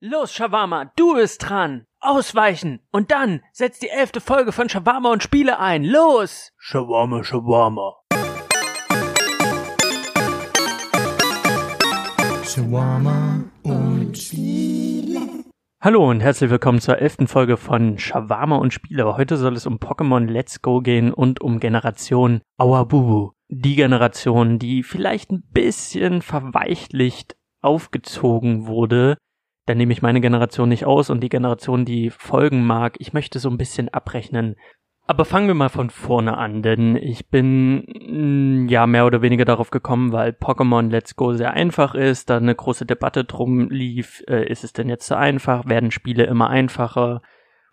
Los, Shawarma, du bist dran. Ausweichen. Und dann setz die elfte Folge von Shawarma und Spiele ein. Los! Shawarma, Shawarma. Shawarma und Spiele. Hallo und herzlich willkommen zur elften Folge von Shawarma und Spiele. Heute soll es um Pokémon Let's Go gehen und um Generation Awabubu. Die Generation, die vielleicht ein bisschen verweichlicht aufgezogen wurde, dann nehme ich meine Generation nicht aus und die Generation, die folgen mag, ich möchte so ein bisschen abrechnen. Aber fangen wir mal von vorne an, denn ich bin mm, ja mehr oder weniger darauf gekommen, weil Pokémon Let's Go sehr einfach ist, da eine große Debatte drum lief, äh, ist es denn jetzt zu einfach, werden Spiele immer einfacher,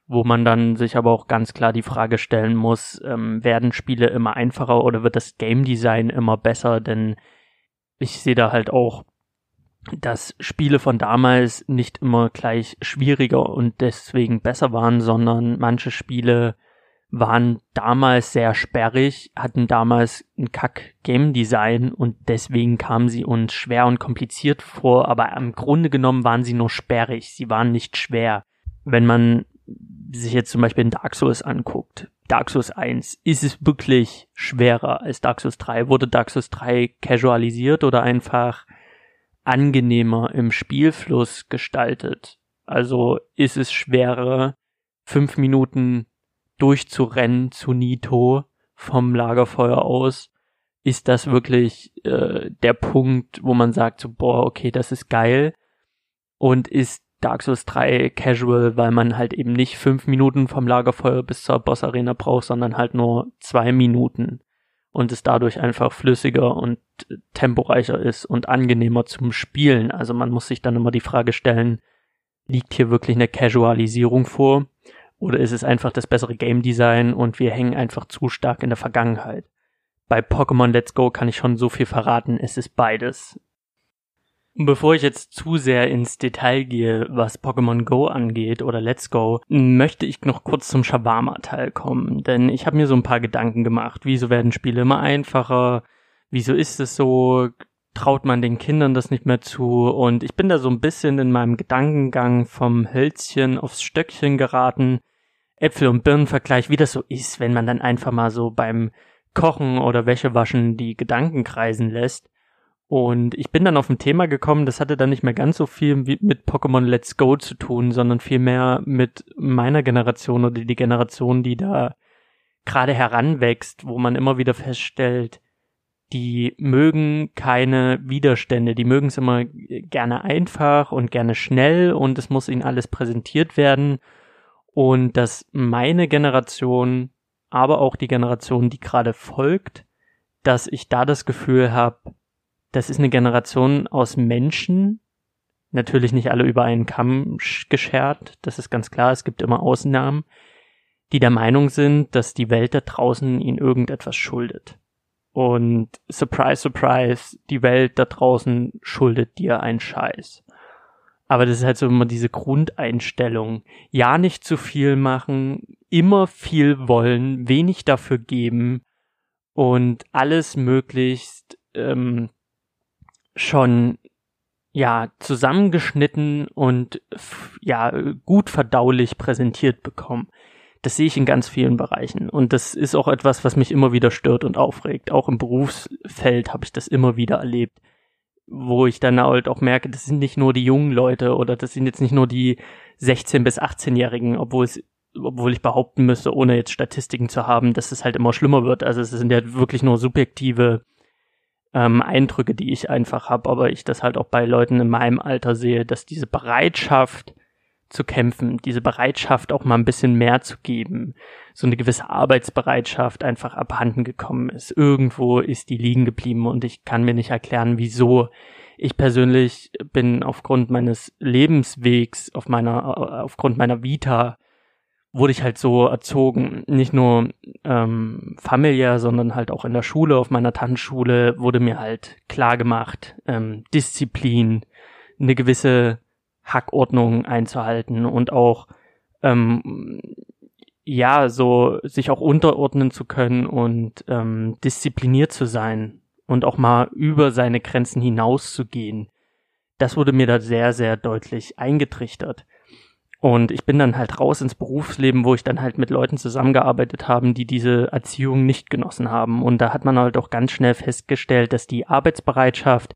wo man dann sich aber auch ganz klar die Frage stellen muss, ähm, werden Spiele immer einfacher oder wird das Game Design immer besser, denn ich sehe da halt auch dass Spiele von damals nicht immer gleich schwieriger und deswegen besser waren, sondern manche Spiele waren damals sehr sperrig, hatten damals ein Kack Game Design und deswegen kamen sie uns schwer und kompliziert vor, aber im Grunde genommen waren sie nur sperrig, sie waren nicht schwer. Wenn man sich jetzt zum Beispiel in Dark Souls anguckt, Dark Souls 1, ist es wirklich schwerer als Dark Souls 3? Wurde Dark Souls 3 casualisiert oder einfach angenehmer im Spielfluss gestaltet. Also ist es schwerer, fünf Minuten durchzurennen zu Nito vom Lagerfeuer aus. Ist das wirklich äh, der Punkt, wo man sagt, so, boah, okay, das ist geil. Und ist Dark Souls 3 casual, weil man halt eben nicht fünf Minuten vom Lagerfeuer bis zur Bossarena braucht, sondern halt nur zwei Minuten und es dadurch einfach flüssiger und temporeicher ist und angenehmer zum Spielen. Also man muss sich dann immer die Frage stellen, liegt hier wirklich eine Casualisierung vor oder ist es einfach das bessere Game Design und wir hängen einfach zu stark in der Vergangenheit? Bei Pokémon Let's Go kann ich schon so viel verraten, es ist beides. Bevor ich jetzt zu sehr ins Detail gehe, was Pokémon Go angeht oder Let's Go, möchte ich noch kurz zum Shawarma-Teil kommen, denn ich habe mir so ein paar Gedanken gemacht. Wieso werden Spiele immer einfacher? Wieso ist es so? Traut man den Kindern das nicht mehr zu? Und ich bin da so ein bisschen in meinem Gedankengang vom Hölzchen aufs Stöckchen geraten. Äpfel- und Birnenvergleich, wie das so ist, wenn man dann einfach mal so beim Kochen oder Wäschewaschen die Gedanken kreisen lässt. Und ich bin dann auf ein Thema gekommen, das hatte dann nicht mehr ganz so viel mit Pokémon Let's Go zu tun, sondern viel mehr mit meiner Generation oder die Generation, die da gerade heranwächst, wo man immer wieder feststellt, die mögen keine Widerstände, die mögen es immer gerne einfach und gerne schnell und es muss ihnen alles präsentiert werden. Und dass meine Generation, aber auch die Generation, die gerade folgt, dass ich da das Gefühl habe, das ist eine Generation aus Menschen, natürlich nicht alle über einen Kamm geschert, das ist ganz klar, es gibt immer Ausnahmen, die der Meinung sind, dass die Welt da draußen ihnen irgendetwas schuldet. Und surprise, surprise, die Welt da draußen schuldet dir einen Scheiß. Aber das ist halt so immer diese Grundeinstellung. Ja, nicht zu viel machen, immer viel wollen, wenig dafür geben und alles möglichst ähm, schon ja zusammengeschnitten und ja gut verdaulich präsentiert bekommen. Das sehe ich in ganz vielen Bereichen und das ist auch etwas, was mich immer wieder stört und aufregt. Auch im Berufsfeld habe ich das immer wieder erlebt, wo ich dann halt auch merke, das sind nicht nur die jungen Leute oder das sind jetzt nicht nur die 16 bis 18-Jährigen, obwohl es obwohl ich behaupten müsste, ohne jetzt Statistiken zu haben, dass es halt immer schlimmer wird. Also es sind ja wirklich nur subjektive ähm, Eindrücke, die ich einfach habe, aber ich das halt auch bei Leuten in meinem Alter sehe, dass diese Bereitschaft zu kämpfen, diese Bereitschaft auch mal ein bisschen mehr zu geben, so eine gewisse Arbeitsbereitschaft einfach abhanden gekommen ist. Irgendwo ist die liegen geblieben und ich kann mir nicht erklären, wieso. Ich persönlich bin aufgrund meines Lebenswegs, auf meiner, aufgrund meiner Vita wurde ich halt so erzogen, nicht nur ähm, familiär, sondern halt auch in der Schule, auf meiner Tanzschule wurde mir halt klar gemacht, ähm, Disziplin, eine gewisse Hackordnung einzuhalten und auch ähm, ja so sich auch unterordnen zu können und ähm, diszipliniert zu sein und auch mal über seine Grenzen hinauszugehen. Das wurde mir da sehr, sehr deutlich eingetrichtert. Und ich bin dann halt raus ins Berufsleben, wo ich dann halt mit Leuten zusammengearbeitet haben, die diese Erziehung nicht genossen haben. Und da hat man halt auch ganz schnell festgestellt, dass die Arbeitsbereitschaft,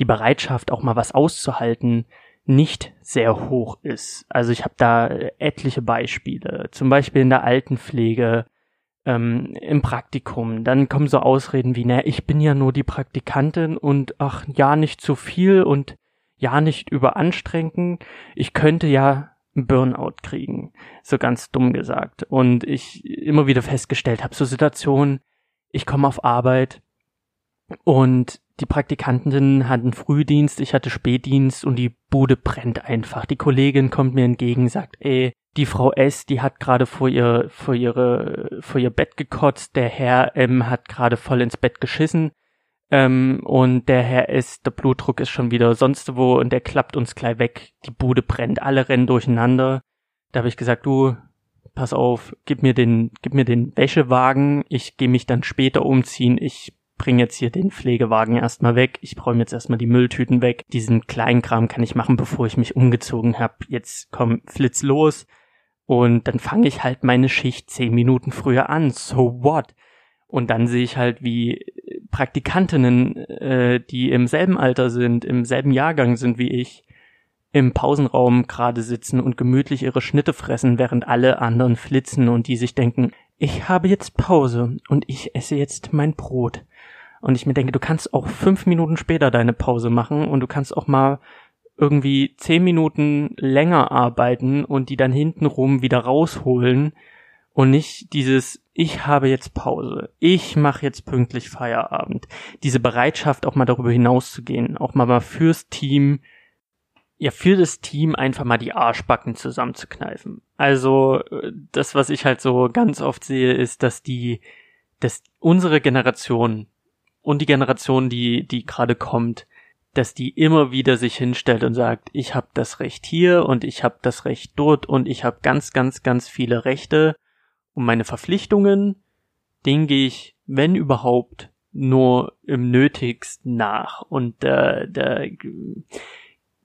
die Bereitschaft auch mal was auszuhalten, nicht sehr hoch ist. Also ich habe da etliche Beispiele. Zum Beispiel in der Altenpflege, ähm, im Praktikum. Dann kommen so Ausreden wie, naja, ich bin ja nur die Praktikantin und ach ja, nicht zu viel und ja, nicht überanstrengen. Ich könnte ja Burnout kriegen, so ganz dumm gesagt. Und ich immer wieder festgestellt habe, so Situationen, ich komme auf Arbeit und die Praktikantin hatten Frühdienst, ich hatte Spätdienst und die Bude brennt einfach. Die Kollegin kommt mir entgegen, sagt, ey, die Frau S, die hat gerade vor ihr, vor ihre, vor ihr Bett gekotzt, der Herr M hat gerade voll ins Bett geschissen, ähm, und der Herr S, der Blutdruck ist schon wieder sonst wo und der klappt uns gleich weg. Die Bude brennt, alle rennen durcheinander. Da habe ich gesagt, du, pass auf, gib mir den, gib mir den Wäschewagen, ich gehe mich dann später umziehen, ich bring jetzt hier den Pflegewagen erstmal weg, ich räume jetzt erstmal die Mülltüten weg. Diesen Kleinkram kann ich machen, bevor ich mich umgezogen habe. Jetzt komm, flitz los. Und dann fange ich halt meine Schicht zehn Minuten früher an. So what? Und dann sehe ich halt, wie Praktikantinnen, äh, die im selben Alter sind, im selben Jahrgang sind wie ich, im Pausenraum gerade sitzen und gemütlich ihre Schnitte fressen, während alle anderen flitzen und die sich denken, ich habe jetzt Pause und ich esse jetzt mein Brot. Und ich mir denke, du kannst auch fünf Minuten später deine Pause machen und du kannst auch mal irgendwie zehn Minuten länger arbeiten und die dann hintenrum wieder rausholen und nicht dieses ich habe jetzt Pause, ich mache jetzt pünktlich Feierabend. Diese Bereitschaft auch mal darüber hinauszugehen, auch mal, fürs Team, ja für das Team einfach mal die Arschbacken zusammenzukneifen. Also das, was ich halt so ganz oft sehe, ist, dass die, dass unsere Generation und die Generation, die die gerade kommt, dass die immer wieder sich hinstellt und sagt, ich habe das Recht hier und ich habe das Recht dort und ich habe ganz, ganz, ganz viele Rechte und meine Verpflichtungen, denen gehe ich, wenn überhaupt, nur im Nötigsten nach. Und äh, da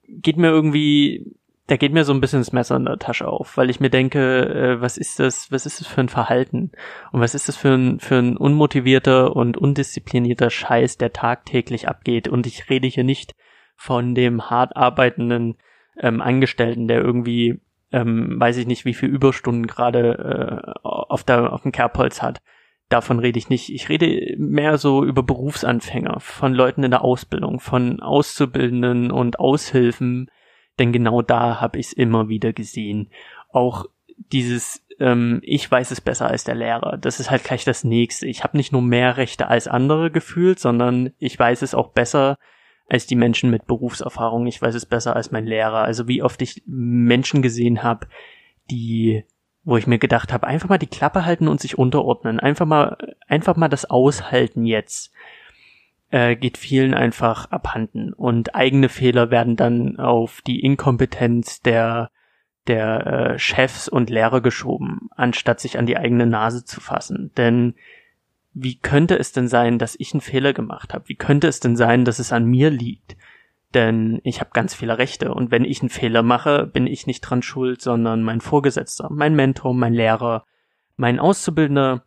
geht mir irgendwie, da geht mir so ein bisschen das Messer in der Tasche auf, weil ich mir denke, äh, was ist das, was ist das für ein Verhalten? Und was ist das für ein, für ein unmotivierter und undisziplinierter Scheiß, der tagtäglich abgeht? Und ich rede hier nicht von dem hart arbeitenden ähm, Angestellten, der irgendwie ähm, weiß ich nicht, wie viel Überstunden gerade äh, auf, der, auf dem Kerbholz hat. Davon rede ich nicht. Ich rede mehr so über Berufsanfänger, von Leuten in der Ausbildung, von Auszubildenden und Aushilfen, denn genau da habe ich es immer wieder gesehen. Auch dieses ähm, ich weiß es besser als der Lehrer. Das ist halt gleich das nächste. Ich habe nicht nur mehr Rechte als andere gefühlt, sondern ich weiß es auch besser als die Menschen mit Berufserfahrung. Ich weiß es besser als mein Lehrer. Also wie oft ich Menschen gesehen habe, die, wo ich mir gedacht habe, einfach mal die Klappe halten und sich unterordnen. Einfach mal, einfach mal das aushalten jetzt. Äh, geht vielen einfach abhanden. Und eigene Fehler werden dann auf die Inkompetenz der der äh, Chefs und Lehrer geschoben, anstatt sich an die eigene Nase zu fassen. Denn wie könnte es denn sein, dass ich einen Fehler gemacht habe? Wie könnte es denn sein, dass es an mir liegt? Denn ich habe ganz viele Rechte und wenn ich einen Fehler mache, bin ich nicht dran schuld, sondern mein Vorgesetzter, mein Mentor, mein Lehrer, mein Auszubildender,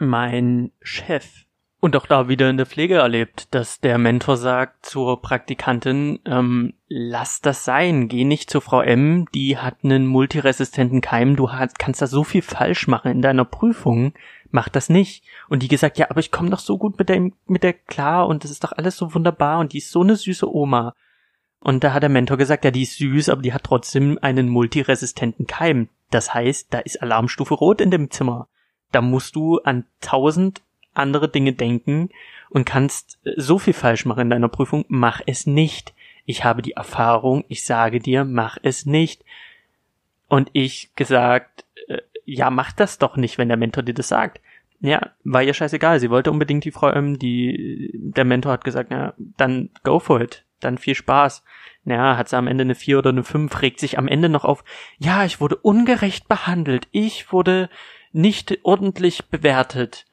mein Chef. Und auch da wieder in der Pflege erlebt, dass der Mentor sagt zur Praktikantin, ähm, lass das sein, geh nicht zu Frau M, die hat einen multiresistenten Keim, du hast, kannst da so viel falsch machen in deiner Prüfung, mach das nicht. Und die gesagt, ja, aber ich komme doch so gut mit der, mit der klar und das ist doch alles so wunderbar und die ist so eine süße Oma. Und da hat der Mentor gesagt, ja, die ist süß, aber die hat trotzdem einen multiresistenten Keim. Das heißt, da ist Alarmstufe rot in dem Zimmer. Da musst du an tausend andere Dinge denken und kannst äh, so viel falsch machen in deiner Prüfung. Mach es nicht. Ich habe die Erfahrung, ich sage dir, mach es nicht. Und ich gesagt, ja, mach das doch nicht, wenn der Mentor dir das sagt. Ja, war ihr scheißegal. Sie wollte unbedingt die Frau, ähm, die, der Mentor hat gesagt, ja, dann go for it. Dann viel Spaß. Ja, hat sie am Ende eine vier oder eine fünf, regt sich am Ende noch auf. Ja, ich wurde ungerecht behandelt. Ich wurde nicht ordentlich bewertet.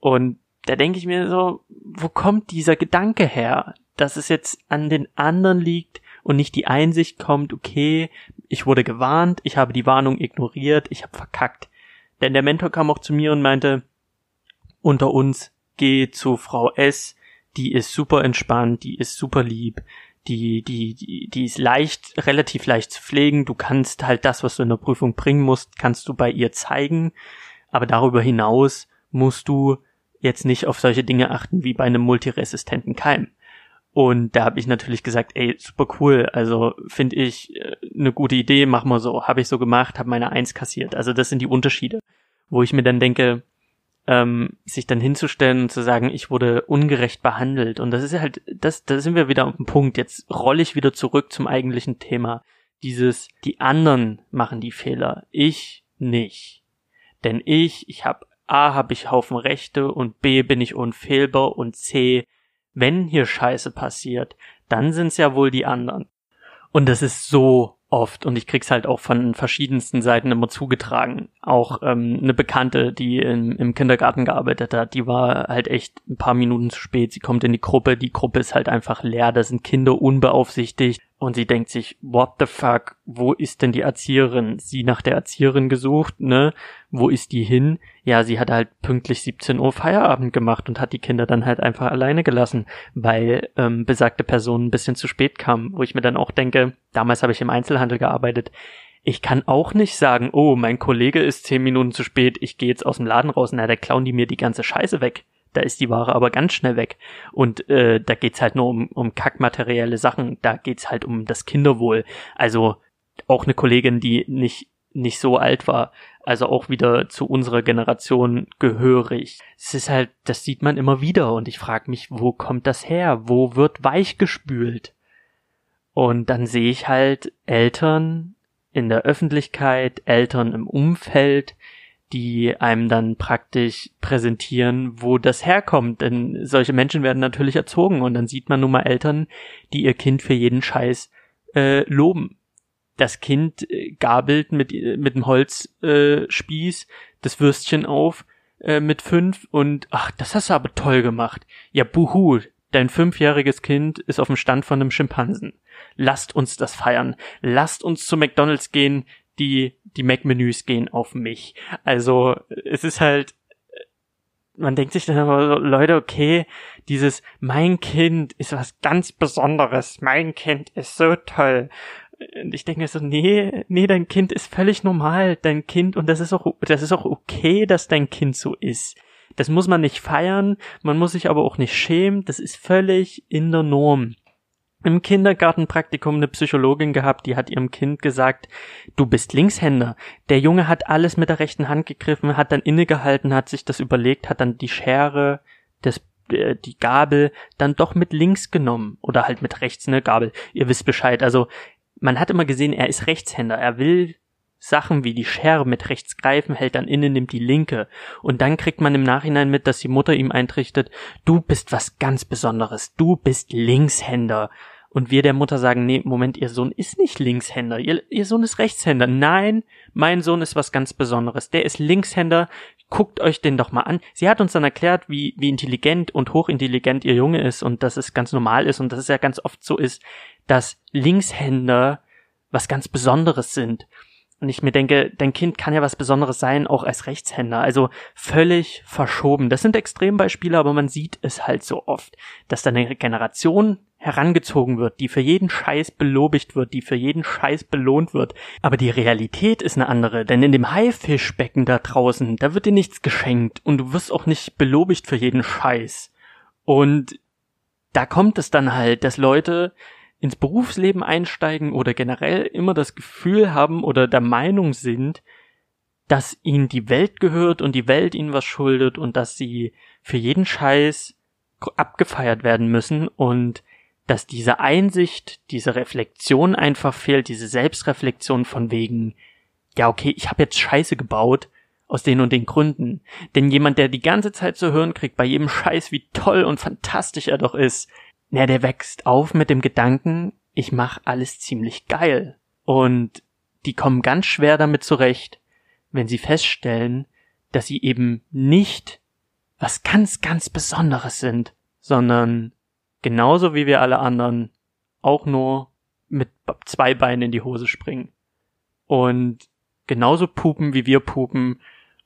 Und da denke ich mir so, wo kommt dieser Gedanke her, dass es jetzt an den anderen liegt und nicht die Einsicht kommt, okay, ich wurde gewarnt, ich habe die Warnung ignoriert, ich habe verkackt. Denn der Mentor kam auch zu mir und meinte, unter uns, geh zu Frau S, die ist super entspannt, die ist super lieb, die, die, die, die ist leicht, relativ leicht zu pflegen. Du kannst halt das, was du in der Prüfung bringen musst, kannst du bei ihr zeigen. Aber darüber hinaus musst du jetzt nicht auf solche Dinge achten wie bei einem multiresistenten Keim. Und da habe ich natürlich gesagt, ey, super cool, also finde ich äh, eine gute Idee, mach mal so. Habe ich so gemacht, habe meine Eins kassiert. Also das sind die Unterschiede, wo ich mir dann denke, ähm, sich dann hinzustellen und zu sagen, ich wurde ungerecht behandelt. Und das ist halt, das, da sind wir wieder auf dem Punkt. Jetzt rolle ich wieder zurück zum eigentlichen Thema. Dieses, die anderen machen die Fehler, ich nicht. Denn ich, ich habe A, habe ich Haufen Rechte und B, bin ich unfehlbar und C, wenn hier Scheiße passiert, dann sind's ja wohl die anderen. Und das ist so oft und ich krieg's halt auch von verschiedensten Seiten immer zugetragen. Auch ähm, eine Bekannte, die in, im Kindergarten gearbeitet hat, die war halt echt ein paar Minuten zu spät. Sie kommt in die Gruppe, die Gruppe ist halt einfach leer, da sind Kinder unbeaufsichtigt und sie denkt sich, what the fuck, wo ist denn die Erzieherin? Sie nach der Erzieherin gesucht, ne? Wo ist die hin? Ja, sie hat halt pünktlich 17 Uhr Feierabend gemacht und hat die Kinder dann halt einfach alleine gelassen, weil ähm, besagte Person ein bisschen zu spät kam, wo ich mir dann auch denke, damals habe ich im Einzelhandel gearbeitet, ich kann auch nicht sagen, oh, mein Kollege ist zehn Minuten zu spät, ich gehe jetzt aus dem Laden raus, na, da klauen die mir die ganze Scheiße weg da ist die Ware aber ganz schnell weg. Und äh, da geht's halt nur um, um kackmaterielle Sachen, da geht's halt um das Kinderwohl. Also auch eine Kollegin, die nicht nicht so alt war, also auch wieder zu unserer Generation gehörig. Es ist halt, das sieht man immer wieder und ich frage mich, wo kommt das her? Wo wird weich gespült? Und dann sehe ich halt Eltern in der Öffentlichkeit, Eltern im Umfeld, die einem dann praktisch präsentieren, wo das herkommt. Denn solche Menschen werden natürlich erzogen und dann sieht man nun mal Eltern, die ihr Kind für jeden Scheiß äh, loben. Das Kind äh, gabelt mit, äh, mit dem Holzspieß äh, das Würstchen auf äh, mit fünf und ach, das hast du aber toll gemacht. Ja, buhu, dein fünfjähriges Kind ist auf dem Stand von einem Schimpansen. Lasst uns das feiern. Lasst uns zu McDonalds gehen die, die Mac-Menüs gehen auf mich. Also es ist halt, man denkt sich dann aber, Leute, okay, dieses mein Kind ist was ganz Besonderes, mein Kind ist so toll. Und ich denke so, nee, nee, dein Kind ist völlig normal, dein Kind, und das ist auch, das ist auch okay, dass dein Kind so ist. Das muss man nicht feiern, man muss sich aber auch nicht schämen, das ist völlig in der Norm im Kindergartenpraktikum eine Psychologin gehabt, die hat ihrem Kind gesagt, du bist Linkshänder. Der Junge hat alles mit der rechten Hand gegriffen, hat dann innegehalten, hat sich das überlegt, hat dann die Schere, das, äh, die Gabel dann doch mit links genommen oder halt mit rechts, ne, Gabel. Ihr wisst Bescheid. Also, man hat immer gesehen, er ist Rechtshänder. Er will Sachen wie die Schere mit rechts greifen, hält dann innen, nimmt die linke. Und dann kriegt man im Nachhinein mit, dass die Mutter ihm eintrichtet, du bist was ganz Besonderes, du bist Linkshänder. Und wir der Mutter sagen, nee, Moment, ihr Sohn ist nicht Linkshänder, ihr, ihr Sohn ist Rechtshänder. Nein, mein Sohn ist was ganz Besonderes. Der ist Linkshänder, guckt euch den doch mal an. Sie hat uns dann erklärt, wie, wie intelligent und hochintelligent ihr Junge ist und dass es ganz normal ist und dass es ja ganz oft so ist, dass Linkshänder was ganz Besonderes sind. Und ich mir denke, dein Kind kann ja was Besonderes sein, auch als Rechtshänder. Also völlig verschoben. Das sind Extrembeispiele, aber man sieht es halt so oft, dass da eine Generation herangezogen wird, die für jeden Scheiß belobigt wird, die für jeden Scheiß belohnt wird. Aber die Realität ist eine andere, denn in dem Haifischbecken da draußen, da wird dir nichts geschenkt und du wirst auch nicht belobigt für jeden Scheiß. Und da kommt es dann halt, dass Leute ins Berufsleben einsteigen oder generell immer das Gefühl haben oder der Meinung sind, dass ihnen die Welt gehört und die Welt ihnen was schuldet und dass sie für jeden Scheiß abgefeiert werden müssen und dass diese Einsicht, diese Reflexion einfach fehlt, diese Selbstreflexion von wegen, ja okay, ich habe jetzt Scheiße gebaut, aus den und den Gründen. Denn jemand, der die ganze Zeit zu hören kriegt, bei jedem Scheiß, wie toll und fantastisch er doch ist, na, der wächst auf mit dem Gedanken, ich mach alles ziemlich geil. Und die kommen ganz schwer damit zurecht, wenn sie feststellen, dass sie eben nicht was ganz, ganz Besonderes sind, sondern genauso wie wir alle anderen auch nur mit zwei Beinen in die Hose springen. Und genauso pupen, wie wir pupen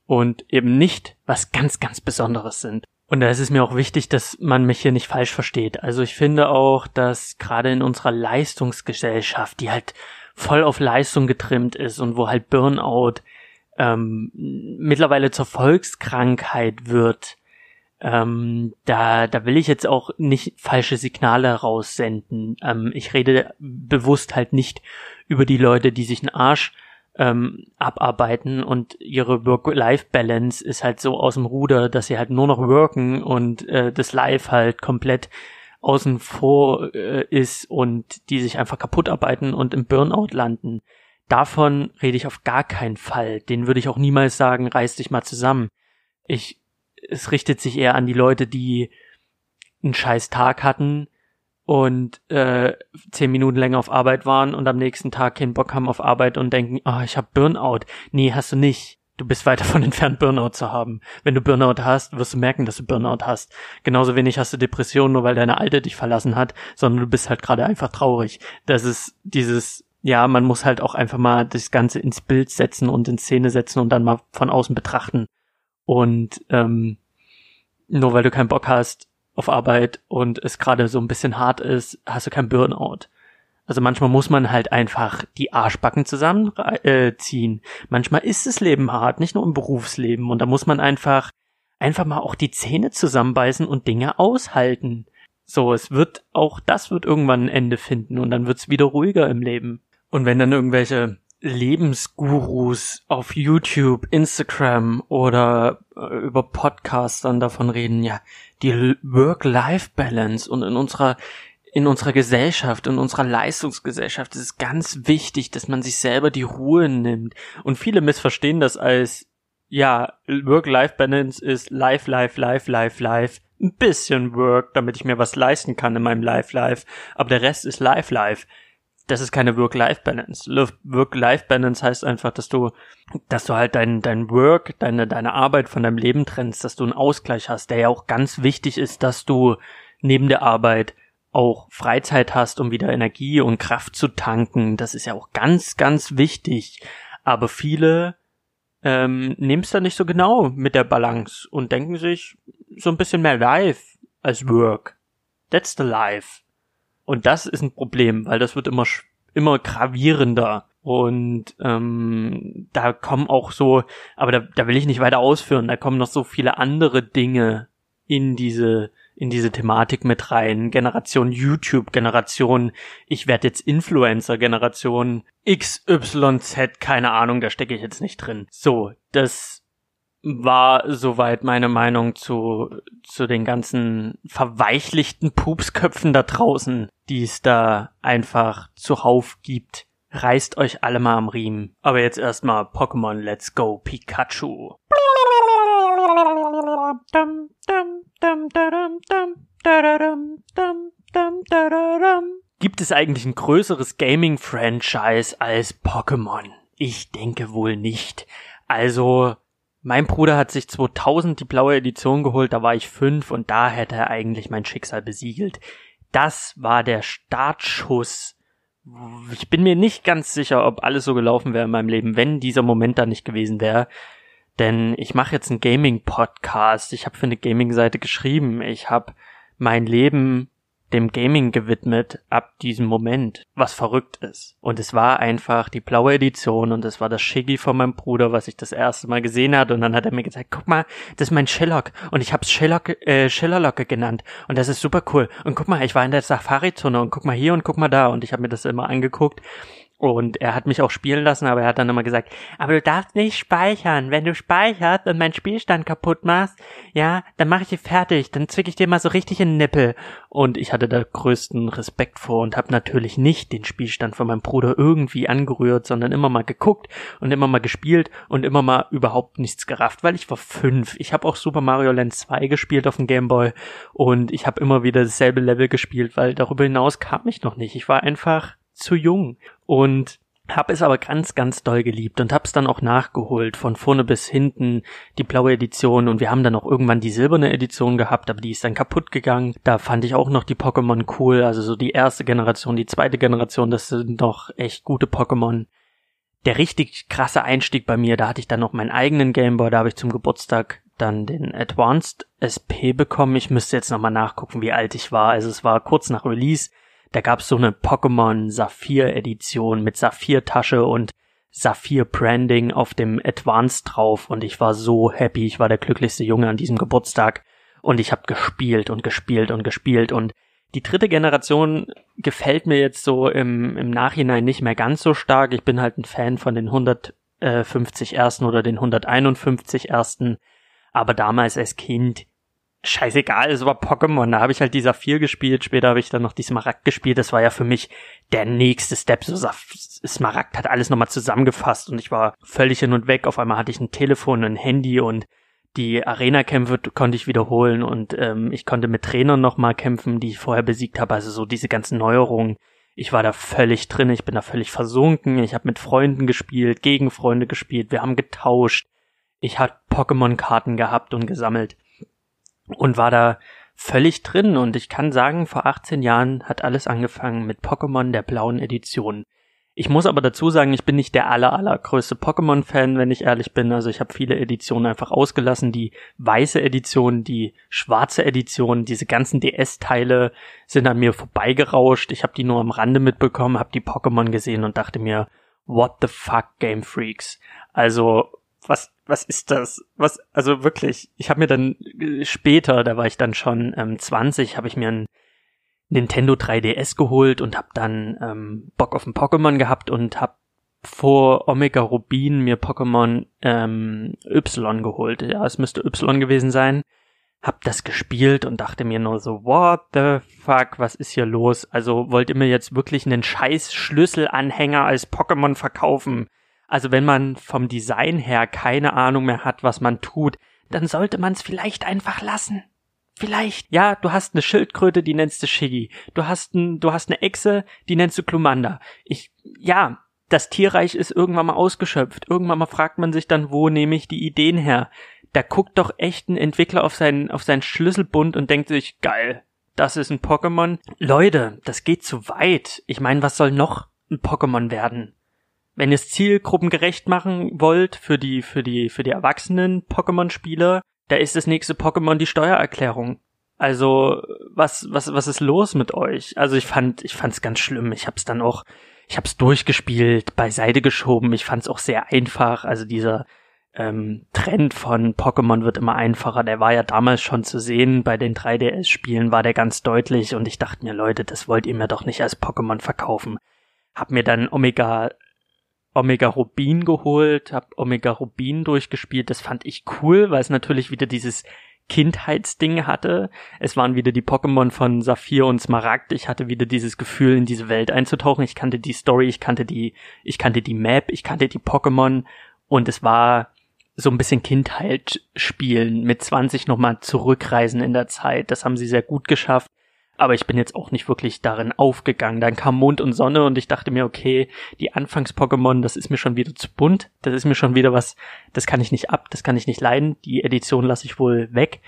und eben nicht was ganz, ganz Besonderes sind. Und da ist es mir auch wichtig, dass man mich hier nicht falsch versteht. Also ich finde auch, dass gerade in unserer Leistungsgesellschaft, die halt voll auf Leistung getrimmt ist und wo halt Burnout ähm, mittlerweile zur Volkskrankheit wird, ähm, da, da will ich jetzt auch nicht falsche Signale raussenden. Ähm, ich rede bewusst halt nicht über die Leute, die sich einen Arsch ähm, abarbeiten und ihre Work-Life-Balance ist halt so aus dem Ruder, dass sie halt nur noch worken und äh, das Life halt komplett außen vor äh, ist und die sich einfach kaputt arbeiten und im Burnout landen. Davon rede ich auf gar keinen Fall. Den würde ich auch niemals sagen, reiß dich mal zusammen. Ich, es richtet sich eher an die Leute, die einen scheiß Tag hatten, und äh, zehn Minuten länger auf Arbeit waren und am nächsten Tag keinen Bock haben auf Arbeit und denken, ah, oh, ich habe Burnout. Nee, hast du nicht. Du bist weit davon entfernt, Burnout zu haben. Wenn du Burnout hast, wirst du merken, dass du Burnout hast. Genauso wenig hast du Depression, nur weil deine Alte dich verlassen hat, sondern du bist halt gerade einfach traurig. Das ist dieses, ja, man muss halt auch einfach mal das Ganze ins Bild setzen und in Szene setzen und dann mal von außen betrachten. Und ähm, nur weil du keinen Bock hast, auf Arbeit und es gerade so ein bisschen hart ist, hast du kein Burnout. Also manchmal muss man halt einfach die Arschbacken zusammenziehen. Äh, manchmal ist das Leben hart, nicht nur im Berufsleben. Und da muss man einfach, einfach mal auch die Zähne zusammenbeißen und Dinge aushalten. So, es wird, auch das wird irgendwann ein Ende finden und dann wird's wieder ruhiger im Leben. Und wenn dann irgendwelche Lebensgurus auf YouTube, Instagram oder äh, über Podcasts dann davon reden, ja, die Work-Life-Balance und in unserer in unserer Gesellschaft, in unserer Leistungsgesellschaft ist es ganz wichtig, dass man sich selber die Ruhe nimmt. Und viele missverstehen das als, ja, Work-Life-Balance ist Life, Life, Life, Life, Life. Ein bisschen Work, damit ich mir was leisten kann in meinem Life, Life. Aber der Rest ist Life, Life das ist keine Work-Life-Balance. Work-Life-Balance heißt einfach, dass du, dass du halt dein, dein Work, deine, deine Arbeit von deinem Leben trennst, dass du einen Ausgleich hast, der ja auch ganz wichtig ist, dass du neben der Arbeit auch Freizeit hast, um wieder Energie und Kraft zu tanken. Das ist ja auch ganz, ganz wichtig. Aber viele ähm, nehmen es da nicht so genau mit der Balance und denken sich so ein bisschen mehr Life als Work. That's the life. Und das ist ein Problem, weil das wird immer immer gravierender. Und ähm, da kommen auch so, aber da, da will ich nicht weiter ausführen, da kommen noch so viele andere Dinge in diese in diese Thematik mit rein. Generation YouTube, Generation, ich werde jetzt Influencer, Generation XYZ, keine Ahnung, da stecke ich jetzt nicht drin. So, das war soweit meine Meinung zu, zu den ganzen verweichlichten Pupsköpfen da draußen, die es da einfach zuhauf gibt. Reißt euch alle mal am Riemen. Aber jetzt erstmal Pokémon Let's Go Pikachu. Gibt es eigentlich ein größeres Gaming-Franchise als Pokémon? Ich denke wohl nicht. Also, mein Bruder hat sich 2000 die blaue Edition geholt, da war ich fünf und da hätte er eigentlich mein Schicksal besiegelt. Das war der Startschuss. Ich bin mir nicht ganz sicher, ob alles so gelaufen wäre in meinem Leben, wenn dieser Moment da nicht gewesen wäre. Denn ich mache jetzt einen Gaming-Podcast. Ich habe für eine Gaming-Seite geschrieben. Ich habe mein Leben dem Gaming gewidmet ab diesem Moment, was verrückt ist. Und es war einfach die blaue Edition und es war das Shiggy von meinem Bruder, was ich das erste Mal gesehen hat und dann hat er mir gesagt, guck mal, das ist mein Sherlock. Und ich hab's Sherlock, äh, Schillerlocke genannt. Und das ist super cool. Und guck mal, ich war in der Safari-Zone und guck mal hier und guck mal da. Und ich habe mir das immer angeguckt und er hat mich auch spielen lassen, aber er hat dann immer gesagt, aber du darfst nicht speichern. Wenn du speicherst und meinen Spielstand kaputt machst, ja, dann mache ich dich fertig. Dann zwick ich dir mal so richtig in den Nippel. Und ich hatte da größten Respekt vor und habe natürlich nicht den Spielstand von meinem Bruder irgendwie angerührt, sondern immer mal geguckt und immer mal gespielt und immer mal überhaupt nichts gerafft, weil ich war fünf. Ich habe auch Super Mario Land 2 gespielt auf dem Game Boy und ich habe immer wieder dasselbe Level gespielt, weil darüber hinaus kam ich noch nicht. Ich war einfach zu jung. Und Hab es aber ganz, ganz doll geliebt und hab's dann auch nachgeholt, von vorne bis hinten, die blaue Edition und wir haben dann auch irgendwann die silberne Edition gehabt, aber die ist dann kaputt gegangen. Da fand ich auch noch die Pokémon cool, also so die erste Generation, die zweite Generation, das sind doch echt gute Pokémon. Der richtig krasse Einstieg bei mir, da hatte ich dann noch meinen eigenen Gameboy, da habe ich zum Geburtstag dann den Advanced SP bekommen. Ich müsste jetzt nochmal nachgucken, wie alt ich war. Also es war kurz nach Release da gab's so eine Pokémon Saphir Edition mit Saphir Tasche und Saphir Branding auf dem Advanced drauf und ich war so happy. Ich war der glücklichste Junge an diesem Geburtstag und ich habe gespielt und gespielt und gespielt und die dritte Generation gefällt mir jetzt so im, im Nachhinein nicht mehr ganz so stark. Ich bin halt ein Fan von den 150 ersten oder den 151 ersten. Aber damals als Kind scheißegal, es war Pokémon, da habe ich halt die Saphir gespielt, später habe ich dann noch die Smaragd gespielt, das war ja für mich der nächste Step, so Smaragd hat alles nochmal zusammengefasst und ich war völlig hin und weg, auf einmal hatte ich ein Telefon, ein Handy und die Arena-Kämpfe konnte ich wiederholen und ähm, ich konnte mit Trainern nochmal kämpfen, die ich vorher besiegt habe, also so diese ganzen Neuerungen. Ich war da völlig drin, ich bin da völlig versunken, ich habe mit Freunden gespielt, gegen Freunde gespielt, wir haben getauscht, ich hatte Pokémon-Karten gehabt und gesammelt und war da völlig drin und ich kann sagen, vor 18 Jahren hat alles angefangen mit Pokémon der blauen Edition. Ich muss aber dazu sagen, ich bin nicht der aller, allergrößte Pokémon-Fan, wenn ich ehrlich bin. Also ich habe viele Editionen einfach ausgelassen. Die weiße Edition, die schwarze Edition, diese ganzen DS-Teile sind an mir vorbeigerauscht. Ich habe die nur am Rande mitbekommen, habe die Pokémon gesehen und dachte mir, what the fuck, Game Freaks. Also was, was ist das? Was, also wirklich, ich habe mir dann äh, später, da war ich dann schon ähm, 20, habe ich mir ein Nintendo 3DS geholt und habe dann ähm, Bock auf ein Pokémon gehabt und habe vor Omega Rubin mir Pokémon ähm, Y geholt. Ja, es müsste Y gewesen sein. Hab das gespielt und dachte mir nur so, what the fuck, was ist hier los? Also wollt ihr mir jetzt wirklich einen scheiß Schlüsselanhänger als Pokémon verkaufen? Also wenn man vom Design her keine Ahnung mehr hat, was man tut, dann sollte man es vielleicht einfach lassen. Vielleicht. Ja, du hast eine Schildkröte, die nennst du Shiggy. Du hast ein, du hast eine Echse, die nennst du Klumanda. Ich, ja, das Tierreich ist irgendwann mal ausgeschöpft. Irgendwann mal fragt man sich dann, wo nehme ich die Ideen her? Da guckt doch echt ein Entwickler auf seinen, auf seinen Schlüsselbund und denkt sich, geil, das ist ein Pokémon. Leute, das geht zu weit. Ich meine, was soll noch ein Pokémon werden? Wenn ihr es zielgruppengerecht machen wollt für die, für die, für die erwachsenen Pokémon-Spieler, da ist das nächste Pokémon die Steuererklärung. Also, was, was, was ist los mit euch? Also, ich fand, ich fand's ganz schlimm. Ich hab's dann auch, ich hab's durchgespielt, beiseite geschoben. Ich fand's auch sehr einfach. Also, dieser, ähm, Trend von Pokémon wird immer einfacher. Der war ja damals schon zu sehen. Bei den 3DS-Spielen war der ganz deutlich. Und ich dachte mir, Leute, das wollt ihr mir doch nicht als Pokémon verkaufen. Hab mir dann Omega Omega Rubin geholt, hab Omega Rubin durchgespielt. Das fand ich cool, weil es natürlich wieder dieses Kindheitsding hatte. Es waren wieder die Pokémon von Saphir und Smaragd. Ich hatte wieder dieses Gefühl, in diese Welt einzutauchen. Ich kannte die Story, ich kannte die, ich kannte die Map, ich kannte die Pokémon und es war so ein bisschen Kindheit spielen, mit 20 nochmal zurückreisen in der Zeit. Das haben sie sehr gut geschafft aber ich bin jetzt auch nicht wirklich darin aufgegangen. Dann kam Mond und Sonne und ich dachte mir, okay, die Anfangs-Pokémon, das ist mir schon wieder zu bunt, das ist mir schon wieder was, das kann ich nicht ab, das kann ich nicht leiden, die Edition lasse ich wohl weg.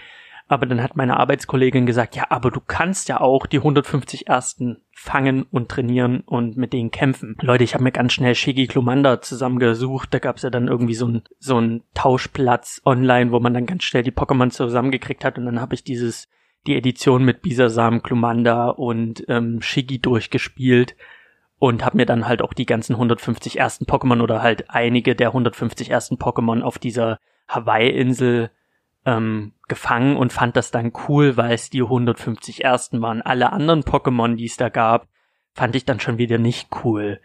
Aber dann hat meine Arbeitskollegin gesagt, ja, aber du kannst ja auch die 150 Ersten fangen und trainieren und mit denen kämpfen. Leute, ich habe mir ganz schnell Shigi Klumanda zusammengesucht. Da gab's ja dann irgendwie so ein so ein Tauschplatz online, wo man dann ganz schnell die Pokémon zusammengekriegt hat. Und dann habe ich dieses die Edition mit Bisasam, Klumanda und ähm, Shiggy durchgespielt und habe mir dann halt auch die ganzen 150 ersten Pokémon oder halt einige der 150 ersten Pokémon auf dieser Hawaii-Insel ähm, gefangen und fand das dann cool, weil es die 150 ersten waren. Alle anderen Pokémon, die es da gab, fand ich dann schon wieder nicht cool.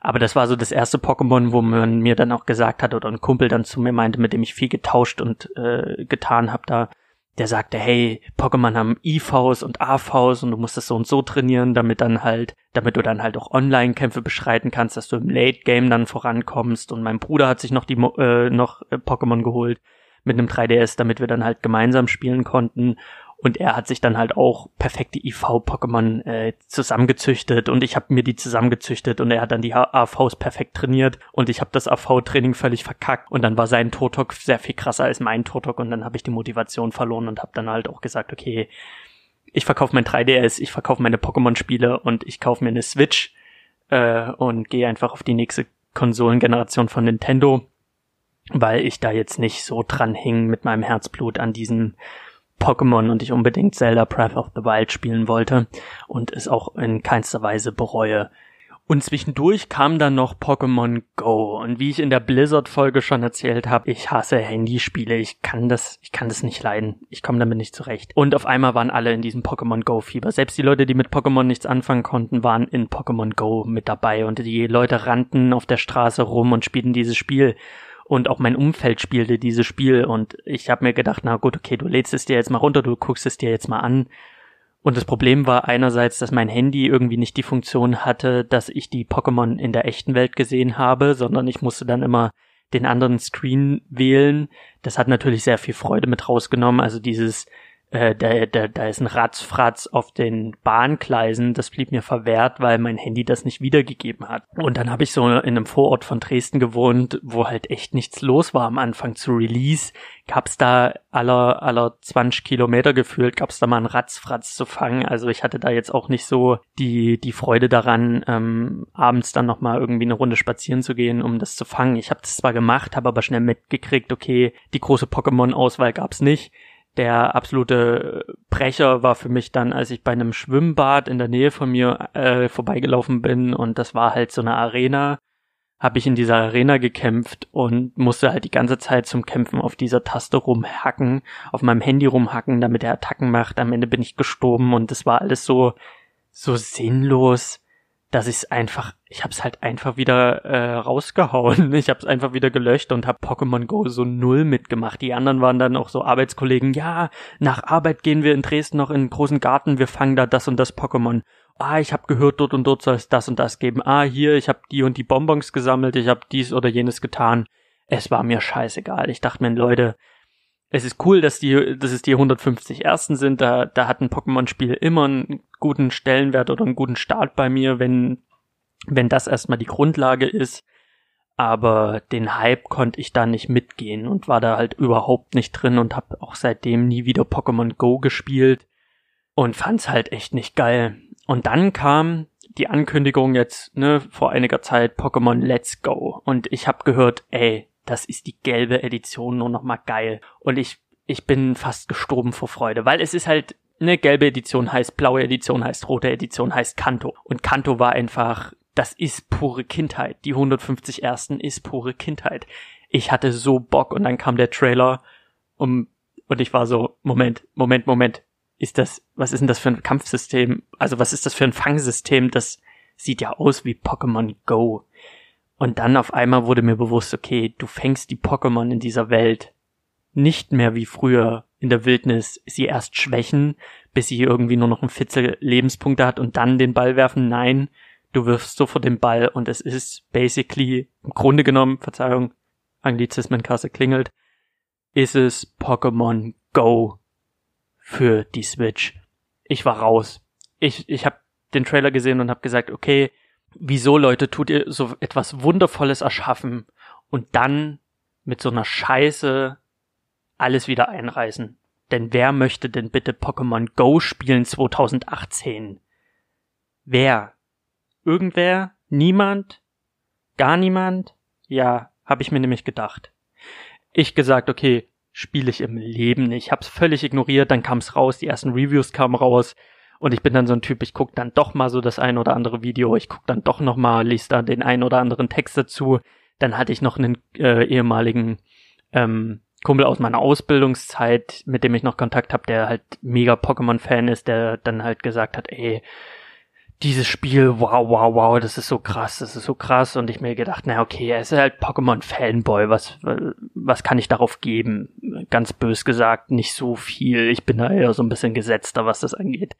Aber das war so das erste Pokémon, wo man mir dann auch gesagt hat oder ein Kumpel dann zu mir meinte, mit dem ich viel getauscht und äh, getan habe da, der sagte, hey, Pokémon haben IVs und AVs und du musst das so und so trainieren, damit dann halt, damit du dann halt auch Online-Kämpfe beschreiten kannst, dass du im Late-Game dann vorankommst. Und mein Bruder hat sich noch die äh, noch äh, Pokémon geholt mit einem 3DS, damit wir dann halt gemeinsam spielen konnten. Und er hat sich dann halt auch perfekte IV-Pokémon äh, zusammengezüchtet und ich habe mir die zusammengezüchtet und er hat dann die AVs perfekt trainiert und ich habe das AV-Training völlig verkackt und dann war sein Totok sehr viel krasser als mein Totok und dann habe ich die Motivation verloren und habe dann halt auch gesagt, okay, ich verkaufe mein 3DS, ich verkaufe meine Pokémon-Spiele und ich kaufe mir eine Switch äh, und gehe einfach auf die nächste Konsolengeneration von Nintendo, weil ich da jetzt nicht so dran hing mit meinem Herzblut an diesen Pokémon und ich unbedingt Zelda Breath of the Wild spielen wollte und es auch in keinster Weise bereue. Und zwischendurch kam dann noch Pokémon Go. Und wie ich in der Blizzard-Folge schon erzählt habe, ich hasse Handyspiele. Ich kann das, ich kann das nicht leiden. Ich komme damit nicht zurecht. Und auf einmal waren alle in diesem Pokémon Go-Fieber. Selbst die Leute, die mit Pokémon nichts anfangen konnten, waren in Pokémon Go mit dabei. Und die Leute rannten auf der Straße rum und spielten dieses Spiel und auch mein Umfeld spielte dieses Spiel und ich habe mir gedacht, na gut, okay, du lädst es dir jetzt mal runter, du guckst es dir jetzt mal an. Und das Problem war einerseits, dass mein Handy irgendwie nicht die Funktion hatte, dass ich die Pokémon in der echten Welt gesehen habe, sondern ich musste dann immer den anderen Screen wählen. Das hat natürlich sehr viel Freude mit rausgenommen. Also dieses äh, da, da, da ist ein Ratzfratz auf den Bahngleisen, das blieb mir verwehrt, weil mein Handy das nicht wiedergegeben hat. Und dann habe ich so in einem Vorort von Dresden gewohnt, wo halt echt nichts los war am Anfang zu Release. Gab's da aller, aller 20 Kilometer gefühlt, gab's da mal einen Ratzfratz zu fangen. Also ich hatte da jetzt auch nicht so die, die Freude daran, ähm, abends dann nochmal irgendwie eine Runde spazieren zu gehen, um das zu fangen. Ich habe das zwar gemacht, habe aber schnell mitgekriegt, okay, die große Pokémon-Auswahl gab's nicht der absolute Brecher war für mich dann, als ich bei einem Schwimmbad in der Nähe von mir äh, vorbeigelaufen bin und das war halt so eine Arena, habe ich in dieser Arena gekämpft und musste halt die ganze Zeit zum Kämpfen auf dieser Taste rumhacken, auf meinem Handy rumhacken, damit er Attacken macht. Am Ende bin ich gestorben und das war alles so so sinnlos dass ich es einfach, ich habe es halt einfach wieder äh, rausgehauen. Ich habe es einfach wieder gelöscht und habe Pokémon Go so null mitgemacht. Die anderen waren dann auch so Arbeitskollegen. Ja, nach Arbeit gehen wir in Dresden noch in einen großen Garten. Wir fangen da das und das Pokémon. Ah, ich habe gehört, dort und dort soll es das und das geben. Ah, hier, ich habe die und die Bonbons gesammelt. Ich habe dies oder jenes getan. Es war mir scheißegal. Ich dachte mir, Leute, es ist cool, dass die, dass es die 150 ersten sind. Da, da hat ein Pokémon-Spiel immer einen guten Stellenwert oder einen guten Start bei mir, wenn, wenn das erstmal die Grundlage ist. Aber den Hype konnte ich da nicht mitgehen und war da halt überhaupt nicht drin und habe auch seitdem nie wieder Pokémon Go gespielt und fand's halt echt nicht geil. Und dann kam die Ankündigung jetzt, ne, vor einiger Zeit Pokémon Let's Go und ich habe gehört, ey, das ist die gelbe Edition nur noch mal geil. Und ich, ich bin fast gestorben vor Freude, weil es ist halt, eine gelbe Edition heißt, blaue Edition heißt, rote Edition heißt Kanto. Und Kanto war einfach, das ist pure Kindheit. Die 150 ersten ist pure Kindheit. Ich hatte so Bock und dann kam der Trailer um, und ich war so, Moment, Moment, Moment. Ist das, was ist denn das für ein Kampfsystem? Also was ist das für ein Fangsystem? Das sieht ja aus wie Pokémon Go. Und dann auf einmal wurde mir bewusst, okay, du fängst die Pokémon in dieser Welt nicht mehr wie früher in der Wildnis sie erst schwächen, bis sie irgendwie nur noch ein Fitzel Lebenspunkte hat und dann den Ball werfen. Nein, du wirfst sofort den Ball und es ist basically im Grunde genommen, Verzeihung, Anglizismenkasse klingelt, ist es Pokémon Go für die Switch. Ich war raus. Ich, ich habe den Trailer gesehen und habe gesagt, okay, wieso Leute tut ihr so etwas Wundervolles erschaffen und dann mit so einer Scheiße alles wieder einreißen? Denn wer möchte denn bitte Pokémon Go spielen 2018? Wer? Irgendwer? Niemand? Gar niemand? Ja, habe ich mir nämlich gedacht. Ich gesagt, okay, spiele ich im Leben nicht. Hab's völlig ignoriert, dann kam's raus, die ersten Reviews kamen raus und ich bin dann so ein Typ, ich guck dann doch mal so das ein oder andere Video, ich guck dann doch noch mal, lies da den ein oder anderen Text dazu. Dann hatte ich noch einen äh, ehemaligen ähm, Kumpel aus meiner Ausbildungszeit, mit dem ich noch Kontakt habe, der halt mega Pokémon-Fan ist, der dann halt gesagt hat, ey, dieses Spiel, wow, wow, wow, das ist so krass, das ist so krass. Und ich mir gedacht, na okay, er ist halt Pokémon-Fanboy, was, was kann ich darauf geben? Ganz bös gesagt, nicht so viel. Ich bin da eher so ein bisschen gesetzter, was das angeht.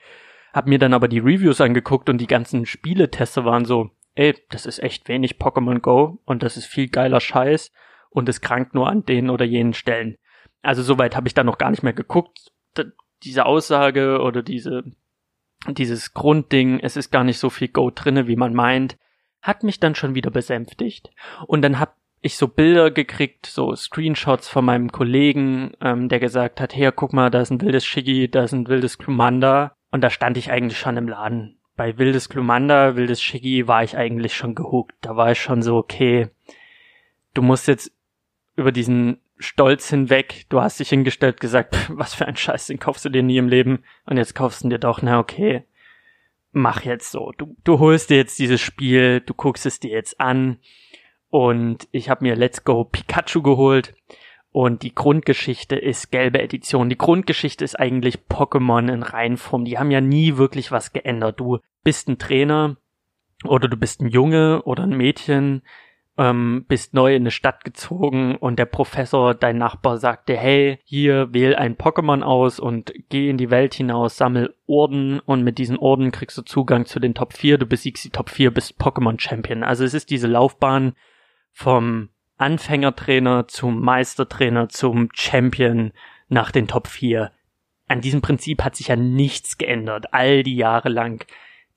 Hab mir dann aber die Reviews angeguckt und die ganzen Spieleteste waren so, ey, das ist echt wenig Pokémon Go und das ist viel geiler Scheiß und es krankt nur an den oder jenen Stellen. Also soweit habe ich da noch gar nicht mehr geguckt. diese Aussage oder diese, dieses Grundding, es ist gar nicht so viel Go drinne, wie man meint, hat mich dann schon wieder besänftigt. Und dann hab ich so Bilder gekriegt, so Screenshots von meinem Kollegen, ähm, der gesagt hat, hier, guck mal, da ist ein wildes Shiggy, da ist ein wildes Klumanda. Und da stand ich eigentlich schon im Laden. Bei wildes Klumanda, wildes Shiggy war ich eigentlich schon gehuckt. Da war ich schon so, okay, du musst jetzt über diesen Stolz hinweg, du hast dich hingestellt, gesagt, was für ein Scheiß, den kaufst du dir nie im Leben. Und jetzt kaufst du dir doch, na okay, mach jetzt so. Du, du holst dir jetzt dieses Spiel, du guckst es dir jetzt an und ich habe mir Let's Go Pikachu geholt. Und die Grundgeschichte ist gelbe Edition. Die Grundgeschichte ist eigentlich Pokémon in Reihenform. Die haben ja nie wirklich was geändert. Du bist ein Trainer oder du bist ein Junge oder ein Mädchen, ähm, bist neu in eine Stadt gezogen und der Professor, dein Nachbar, sagte, hey, hier wähl ein Pokémon aus und geh in die Welt hinaus, sammel Orden und mit diesen Orden kriegst du Zugang zu den Top 4, du besiegst die Top 4, bist Pokémon Champion. Also es ist diese Laufbahn, vom Anfängertrainer zum Meistertrainer zum Champion nach den Top 4. An diesem Prinzip hat sich ja nichts geändert, all die Jahre lang.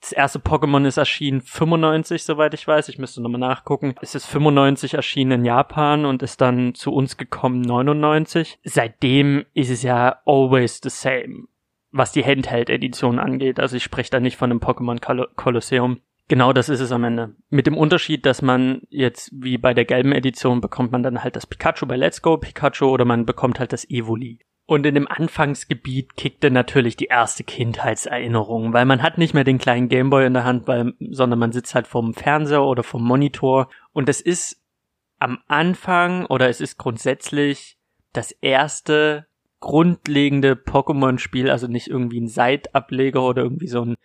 Das erste Pokémon ist erschienen 95, soweit ich weiß. Ich müsste nochmal nachgucken. Es ist 95 erschienen in Japan und ist dann zu uns gekommen 99. Seitdem ist es ja always the same, was die Handheld-Edition angeht. Also ich spreche da nicht von einem Pokémon Colosseum. Genau das ist es am Ende. Mit dem Unterschied, dass man jetzt wie bei der gelben Edition bekommt man dann halt das Pikachu bei Let's Go Pikachu oder man bekommt halt das Evoli. Und in dem Anfangsgebiet kickte natürlich die erste Kindheitserinnerung, weil man hat nicht mehr den kleinen Gameboy in der Hand, weil, sondern man sitzt halt vorm Fernseher oder vom Monitor. Und es ist am Anfang oder es ist grundsätzlich das erste grundlegende Pokémon-Spiel, also nicht irgendwie ein Side-Ableger oder irgendwie so ein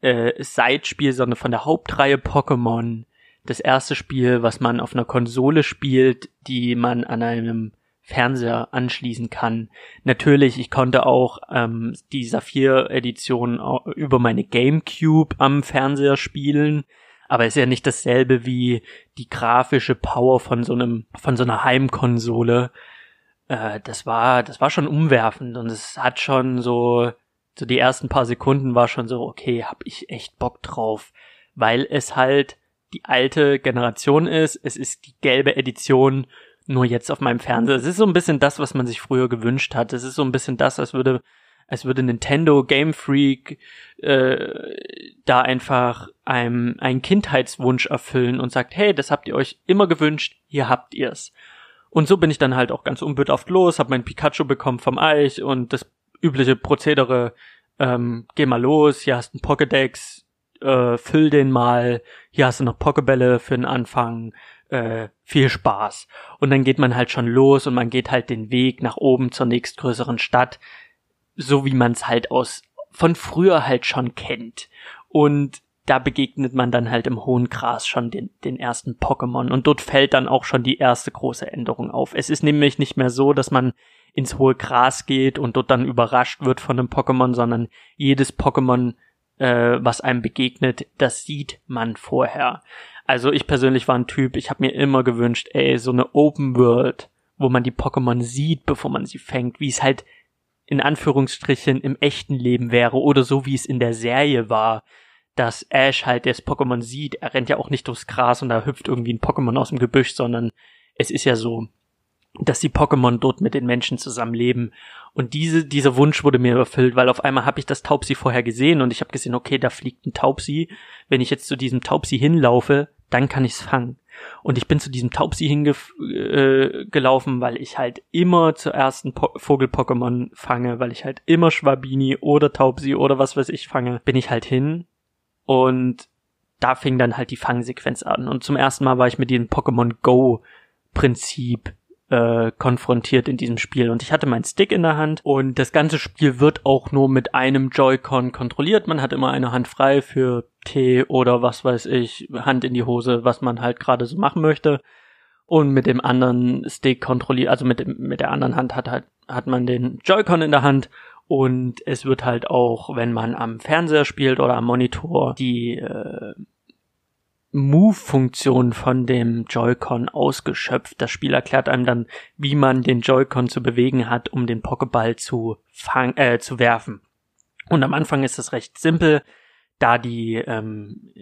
äh, Side-Spiel, sondern von der Hauptreihe Pokémon. Das erste Spiel, was man auf einer Konsole spielt, die man an einem Fernseher anschließen kann. Natürlich, ich konnte auch ähm, die Saphir-Edition über meine GameCube am Fernseher spielen, aber ist ja nicht dasselbe wie die grafische Power von so einem von so einer Heimkonsole. Äh, das war das war schon umwerfend und es hat schon so so die ersten paar Sekunden war schon so, okay, hab ich echt Bock drauf, weil es halt die alte Generation ist, es ist die gelbe Edition, nur jetzt auf meinem Fernseher. Es ist so ein bisschen das, was man sich früher gewünscht hat. Es ist so ein bisschen das, als würde, als würde Nintendo Game Freak äh, da einfach einem einen Kindheitswunsch erfüllen und sagt, hey, das habt ihr euch immer gewünscht, hier habt ihr's. Und so bin ich dann halt auch ganz unbedarft los, hab mein Pikachu bekommen vom Eich und das übliche Prozedere, ähm, geh mal los, hier hast du einen Pokédex, äh, füll den mal, hier hast du noch Pokebälle für den Anfang, äh, viel Spaß. Und dann geht man halt schon los und man geht halt den Weg nach oben zur nächstgrößeren Stadt, so wie man es halt aus von früher halt schon kennt. Und da begegnet man dann halt im hohen Gras schon den, den ersten Pokémon und dort fällt dann auch schon die erste große Änderung auf. Es ist nämlich nicht mehr so, dass man ins hohe Gras geht und dort dann überrascht wird von einem Pokémon, sondern jedes Pokémon, äh, was einem begegnet, das sieht man vorher. Also ich persönlich war ein Typ, ich habe mir immer gewünscht, ey, so eine Open World, wo man die Pokémon sieht, bevor man sie fängt, wie es halt in Anführungsstrichen im echten Leben wäre oder so wie es in der Serie war, dass Ash halt das Pokémon sieht. Er rennt ja auch nicht durchs Gras und da hüpft irgendwie ein Pokémon aus dem Gebüsch, sondern es ist ja so, dass die Pokémon dort mit den Menschen zusammenleben. Und diese, dieser Wunsch wurde mir erfüllt, weil auf einmal habe ich das Taubsi vorher gesehen und ich habe gesehen, okay, da fliegt ein Taubsi. Wenn ich jetzt zu diesem Taubsi hinlaufe, dann kann ich's fangen. Und ich bin zu diesem Taubsi hingelaufen, äh, weil ich halt immer zuerst ein Vogel-Pokémon fange, weil ich halt immer Schwabini oder Taubsi oder was weiß ich fange, bin ich halt hin. Und da fing dann halt die Fangsequenz an. Und zum ersten Mal war ich mit diesem Pokémon Go Prinzip äh, konfrontiert in diesem Spiel. Und ich hatte meinen Stick in der Hand und das ganze Spiel wird auch nur mit einem Joy-Con kontrolliert. Man hat immer eine Hand frei für T oder was weiß ich, Hand in die Hose, was man halt gerade so machen möchte. Und mit dem anderen Stick kontrolliert, also mit, dem, mit der anderen Hand hat halt, hat man den Joy-Con in der Hand und es wird halt auch, wenn man am Fernseher spielt oder am Monitor, die äh, Move-Funktion von dem Joy-Con ausgeschöpft. Das Spiel erklärt einem dann, wie man den Joy-Con zu bewegen hat, um den Pokéball zu fang äh, zu werfen. Und am Anfang ist das recht simpel, da die ähm,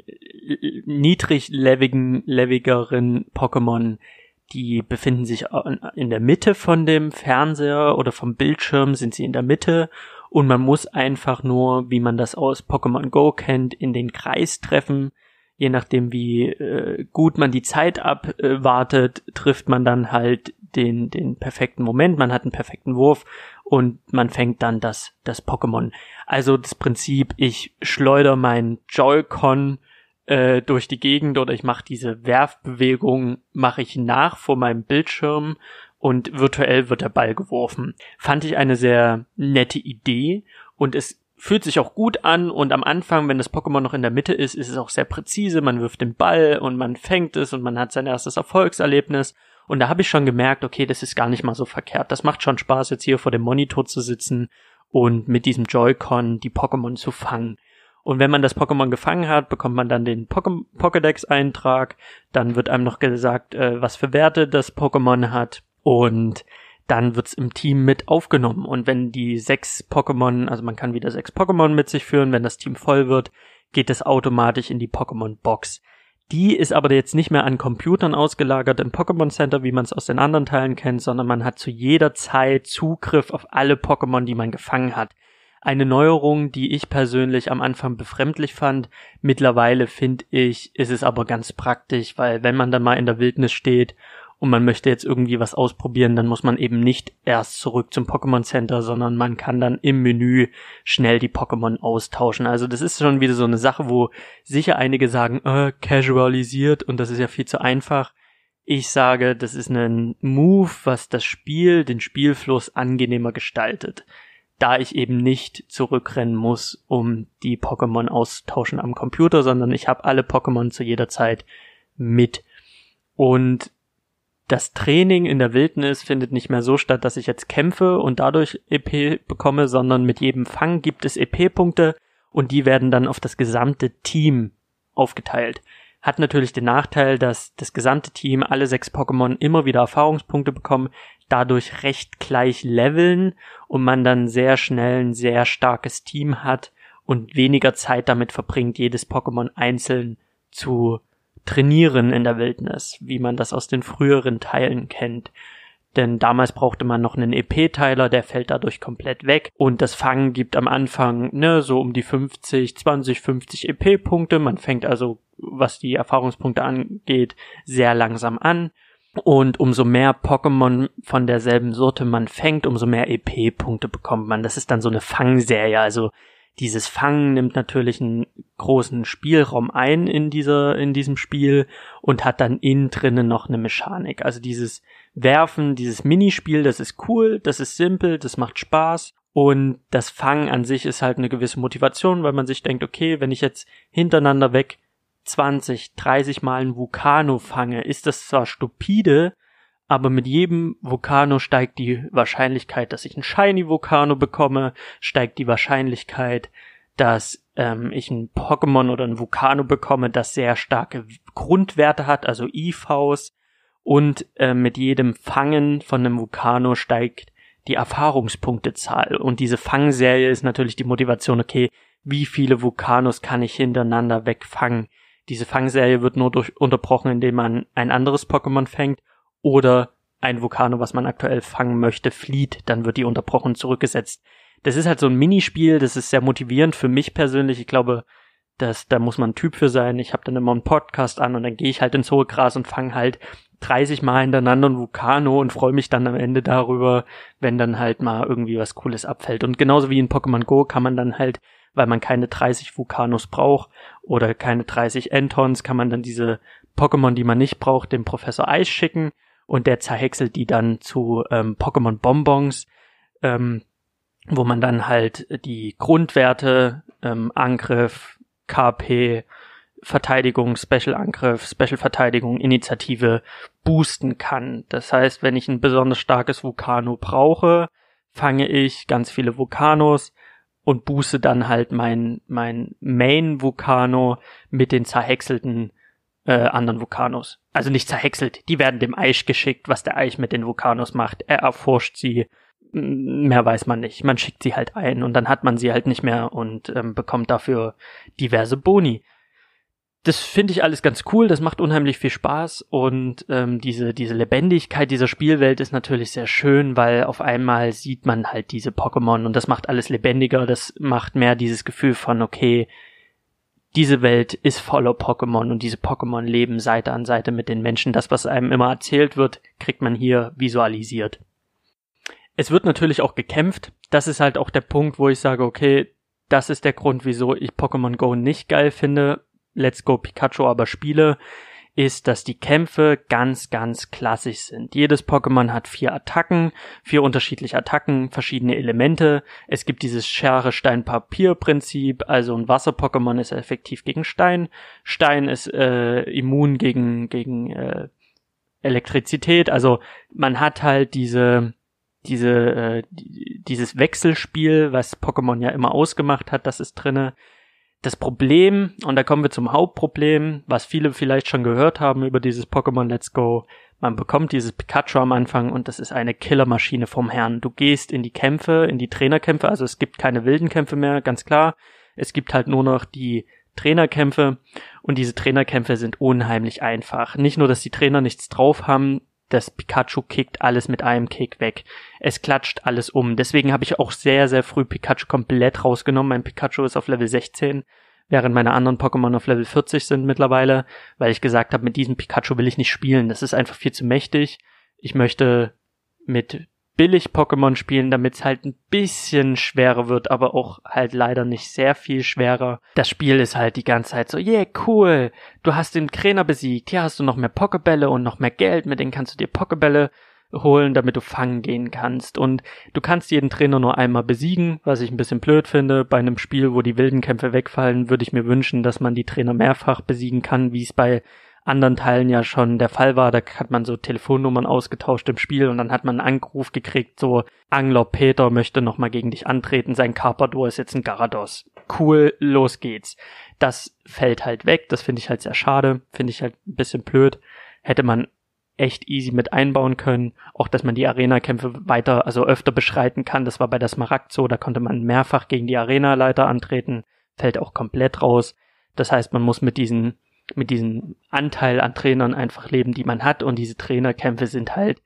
niedriglevigeren Pokémon, die befinden sich in der Mitte von dem Fernseher oder vom Bildschirm, sind sie in der Mitte und man muss einfach nur, wie man das aus Pokémon Go kennt, in den Kreis treffen je nachdem wie äh, gut man die Zeit abwartet, äh, trifft man dann halt den, den perfekten Moment, man hat einen perfekten Wurf und man fängt dann das, das Pokémon. Also das Prinzip, ich schleuder mein Joy-Con äh, durch die Gegend oder ich mache diese Werfbewegung, mache ich nach vor meinem Bildschirm und virtuell wird der Ball geworfen. Fand ich eine sehr nette Idee und es fühlt sich auch gut an und am Anfang, wenn das Pokémon noch in der Mitte ist, ist es auch sehr präzise. Man wirft den Ball und man fängt es und man hat sein erstes Erfolgserlebnis. Und da habe ich schon gemerkt, okay, das ist gar nicht mal so verkehrt. Das macht schon Spaß, jetzt hier vor dem Monitor zu sitzen und mit diesem Joy-Con die Pokémon zu fangen. Und wenn man das Pokémon gefangen hat, bekommt man dann den Pokédex-Eintrag. Dann wird einem noch gesagt, äh, was für Werte das Pokémon hat. Und dann wird's im Team mit aufgenommen. Und wenn die sechs Pokémon, also man kann wieder sechs Pokémon mit sich führen, wenn das Team voll wird, geht es automatisch in die Pokémon-Box. Die ist aber jetzt nicht mehr an Computern ausgelagert im Pokémon Center, wie man es aus den anderen Teilen kennt, sondern man hat zu jeder Zeit Zugriff auf alle Pokémon, die man gefangen hat. Eine Neuerung, die ich persönlich am Anfang befremdlich fand. Mittlerweile finde ich, ist es aber ganz praktisch, weil wenn man dann mal in der Wildnis steht und man möchte jetzt irgendwie was ausprobieren, dann muss man eben nicht erst zurück zum Pokémon Center, sondern man kann dann im Menü schnell die Pokémon austauschen. Also das ist schon wieder so eine Sache, wo sicher einige sagen, äh, casualisiert und das ist ja viel zu einfach. Ich sage, das ist ein Move, was das Spiel, den Spielfluss angenehmer gestaltet. Da ich eben nicht zurückrennen muss, um die Pokémon austauschen am Computer, sondern ich habe alle Pokémon zu jeder Zeit mit. Und das Training in der Wildnis findet nicht mehr so statt, dass ich jetzt kämpfe und dadurch EP bekomme, sondern mit jedem Fang gibt es EP-Punkte und die werden dann auf das gesamte Team aufgeteilt. Hat natürlich den Nachteil, dass das gesamte Team, alle sechs Pokémon immer wieder Erfahrungspunkte bekommen, dadurch recht gleich leveln und man dann sehr schnell ein sehr starkes Team hat und weniger Zeit damit verbringt, jedes Pokémon einzeln zu trainieren in der Wildnis, wie man das aus den früheren Teilen kennt. Denn damals brauchte man noch einen EP-Teiler, der fällt dadurch komplett weg. Und das Fangen gibt am Anfang, ne, so um die 50, 20, 50 EP-Punkte. Man fängt also, was die Erfahrungspunkte angeht, sehr langsam an. Und umso mehr Pokémon von derselben Sorte man fängt, umso mehr EP-Punkte bekommt man. Das ist dann so eine Fangserie. Also dieses Fangen nimmt natürlich einen großen Spielraum ein in dieser, in diesem Spiel und hat dann innen drinnen noch eine Mechanik. Also dieses Werfen, dieses Minispiel, das ist cool, das ist simpel, das macht Spaß und das Fangen an sich ist halt eine gewisse Motivation, weil man sich denkt, okay, wenn ich jetzt hintereinander weg 20, 30 Mal ein Vulcano fange, ist das zwar stupide, aber mit jedem Vulcano steigt die Wahrscheinlichkeit, dass ich einen Shiny Vulcano bekomme, steigt die Wahrscheinlichkeit, dass ähm, ich ein Pokémon oder ein Vulcano bekomme, das sehr starke Grundwerte hat, also IVs. Und äh, mit jedem Fangen von einem Vulcano steigt die Erfahrungspunktezahl. Und diese Fangserie ist natürlich die Motivation, okay, wie viele Vulkanos kann ich hintereinander wegfangen? Diese Fangserie wird nur durch unterbrochen, indem man ein anderes Pokémon fängt oder ein Vulkano, was man aktuell fangen möchte, flieht, dann wird die unterbrochen zurückgesetzt. Das ist halt so ein Minispiel, das ist sehr motivierend für mich persönlich. Ich glaube, dass da muss man ein Typ für sein. Ich habe dann immer einen Podcast an und dann gehe ich halt ins hohe Gras und fange halt 30 Mal hintereinander ein Vulkano und freue mich dann am Ende darüber, wenn dann halt mal irgendwie was Cooles abfällt. Und genauso wie in Pokémon Go kann man dann halt, weil man keine 30 Vulkanos braucht oder keine 30 Entons, kann man dann diese Pokémon, die man nicht braucht, dem Professor Eis schicken und der zerhäckselt die dann zu ähm, Pokémon Bonbons, ähm, wo man dann halt die Grundwerte, ähm, Angriff, KP, Verteidigung, Special Angriff, Special Verteidigung, Initiative boosten kann. Das heißt, wenn ich ein besonders starkes Vulcano brauche, fange ich ganz viele Vulcanos und booste dann halt mein, mein Main Vulcano mit den zerhäckselten äh, anderen Vulkanos. Also nicht zerhäckselt. Die werden dem Eich geschickt, was der Eich mit den Vulkanos macht. Er erforscht sie. Mehr weiß man nicht. Man schickt sie halt ein und dann hat man sie halt nicht mehr und ähm, bekommt dafür diverse Boni das finde ich alles ganz cool, das macht unheimlich viel Spaß und ähm, diese, diese Lebendigkeit dieser Spielwelt ist natürlich sehr schön, weil auf einmal sieht man halt diese Pokémon und das macht alles lebendiger, das macht mehr dieses Gefühl von, okay, diese Welt ist voller Pokémon und diese Pokémon leben Seite an Seite mit den Menschen. Das, was einem immer erzählt wird, kriegt man hier visualisiert. Es wird natürlich auch gekämpft. Das ist halt auch der Punkt, wo ich sage, okay, das ist der Grund, wieso ich Pokémon Go nicht geil finde, Let's Go Pikachu aber spiele, ist, dass die Kämpfe ganz, ganz klassisch sind. Jedes Pokémon hat vier Attacken, vier unterschiedliche Attacken, verschiedene Elemente. Es gibt dieses Schere Stein Papier Prinzip, also ein Wasser-Pokémon ist effektiv gegen Stein, Stein ist äh, immun gegen gegen äh, Elektrizität. Also man hat halt diese diese äh, dieses Wechselspiel, was Pokémon ja immer ausgemacht hat, das ist drinne das Problem, und da kommen wir zum Hauptproblem, was viele vielleicht schon gehört haben über dieses Pokémon Let's Go, man bekommt dieses Pikachu am Anfang und das ist eine Killermaschine vom Herrn. Du gehst in die Kämpfe, in die Trainerkämpfe, also es gibt keine wilden Kämpfe mehr, ganz klar. Es gibt halt nur noch die Trainerkämpfe und diese Trainerkämpfe sind unheimlich einfach. Nicht nur, dass die Trainer nichts drauf haben, das Pikachu kickt alles mit einem Kick weg. Es klatscht alles um. Deswegen habe ich auch sehr, sehr früh Pikachu komplett rausgenommen. Mein Pikachu ist auf Level 16, während meine anderen Pokémon auf Level 40 sind mittlerweile, weil ich gesagt habe, mit diesem Pikachu will ich nicht spielen. Das ist einfach viel zu mächtig. Ich möchte mit Billig-Pokémon spielen, damit es halt ein bisschen schwerer wird, aber auch halt leider nicht sehr viel schwerer. Das Spiel ist halt die ganze Zeit so, yeah, cool, du hast den Trainer besiegt, hier hast du noch mehr Pokebälle und noch mehr Geld, mit denen kannst du dir Pokebälle holen, damit du fangen gehen kannst. Und du kannst jeden Trainer nur einmal besiegen, was ich ein bisschen blöd finde. Bei einem Spiel, wo die wilden Kämpfe wegfallen, würde ich mir wünschen, dass man die Trainer mehrfach besiegen kann, wie es bei anderen Teilen ja schon der Fall war. Da hat man so Telefonnummern ausgetauscht im Spiel und dann hat man einen Anruf gekriegt, so Angler Peter möchte nochmal gegen dich antreten, sein Carpador ist jetzt ein Garados. Cool, los geht's. Das fällt halt weg, das finde ich halt sehr schade, finde ich halt ein bisschen blöd. Hätte man echt easy mit einbauen können. Auch, dass man die Arena-Kämpfe weiter, also öfter beschreiten kann. Das war bei der Smaragd so, da konnte man mehrfach gegen die Arena-Leiter antreten. Fällt auch komplett raus. Das heißt, man muss mit diesen mit diesem Anteil an Trainern einfach leben, die man hat. Und diese Trainerkämpfe sind halt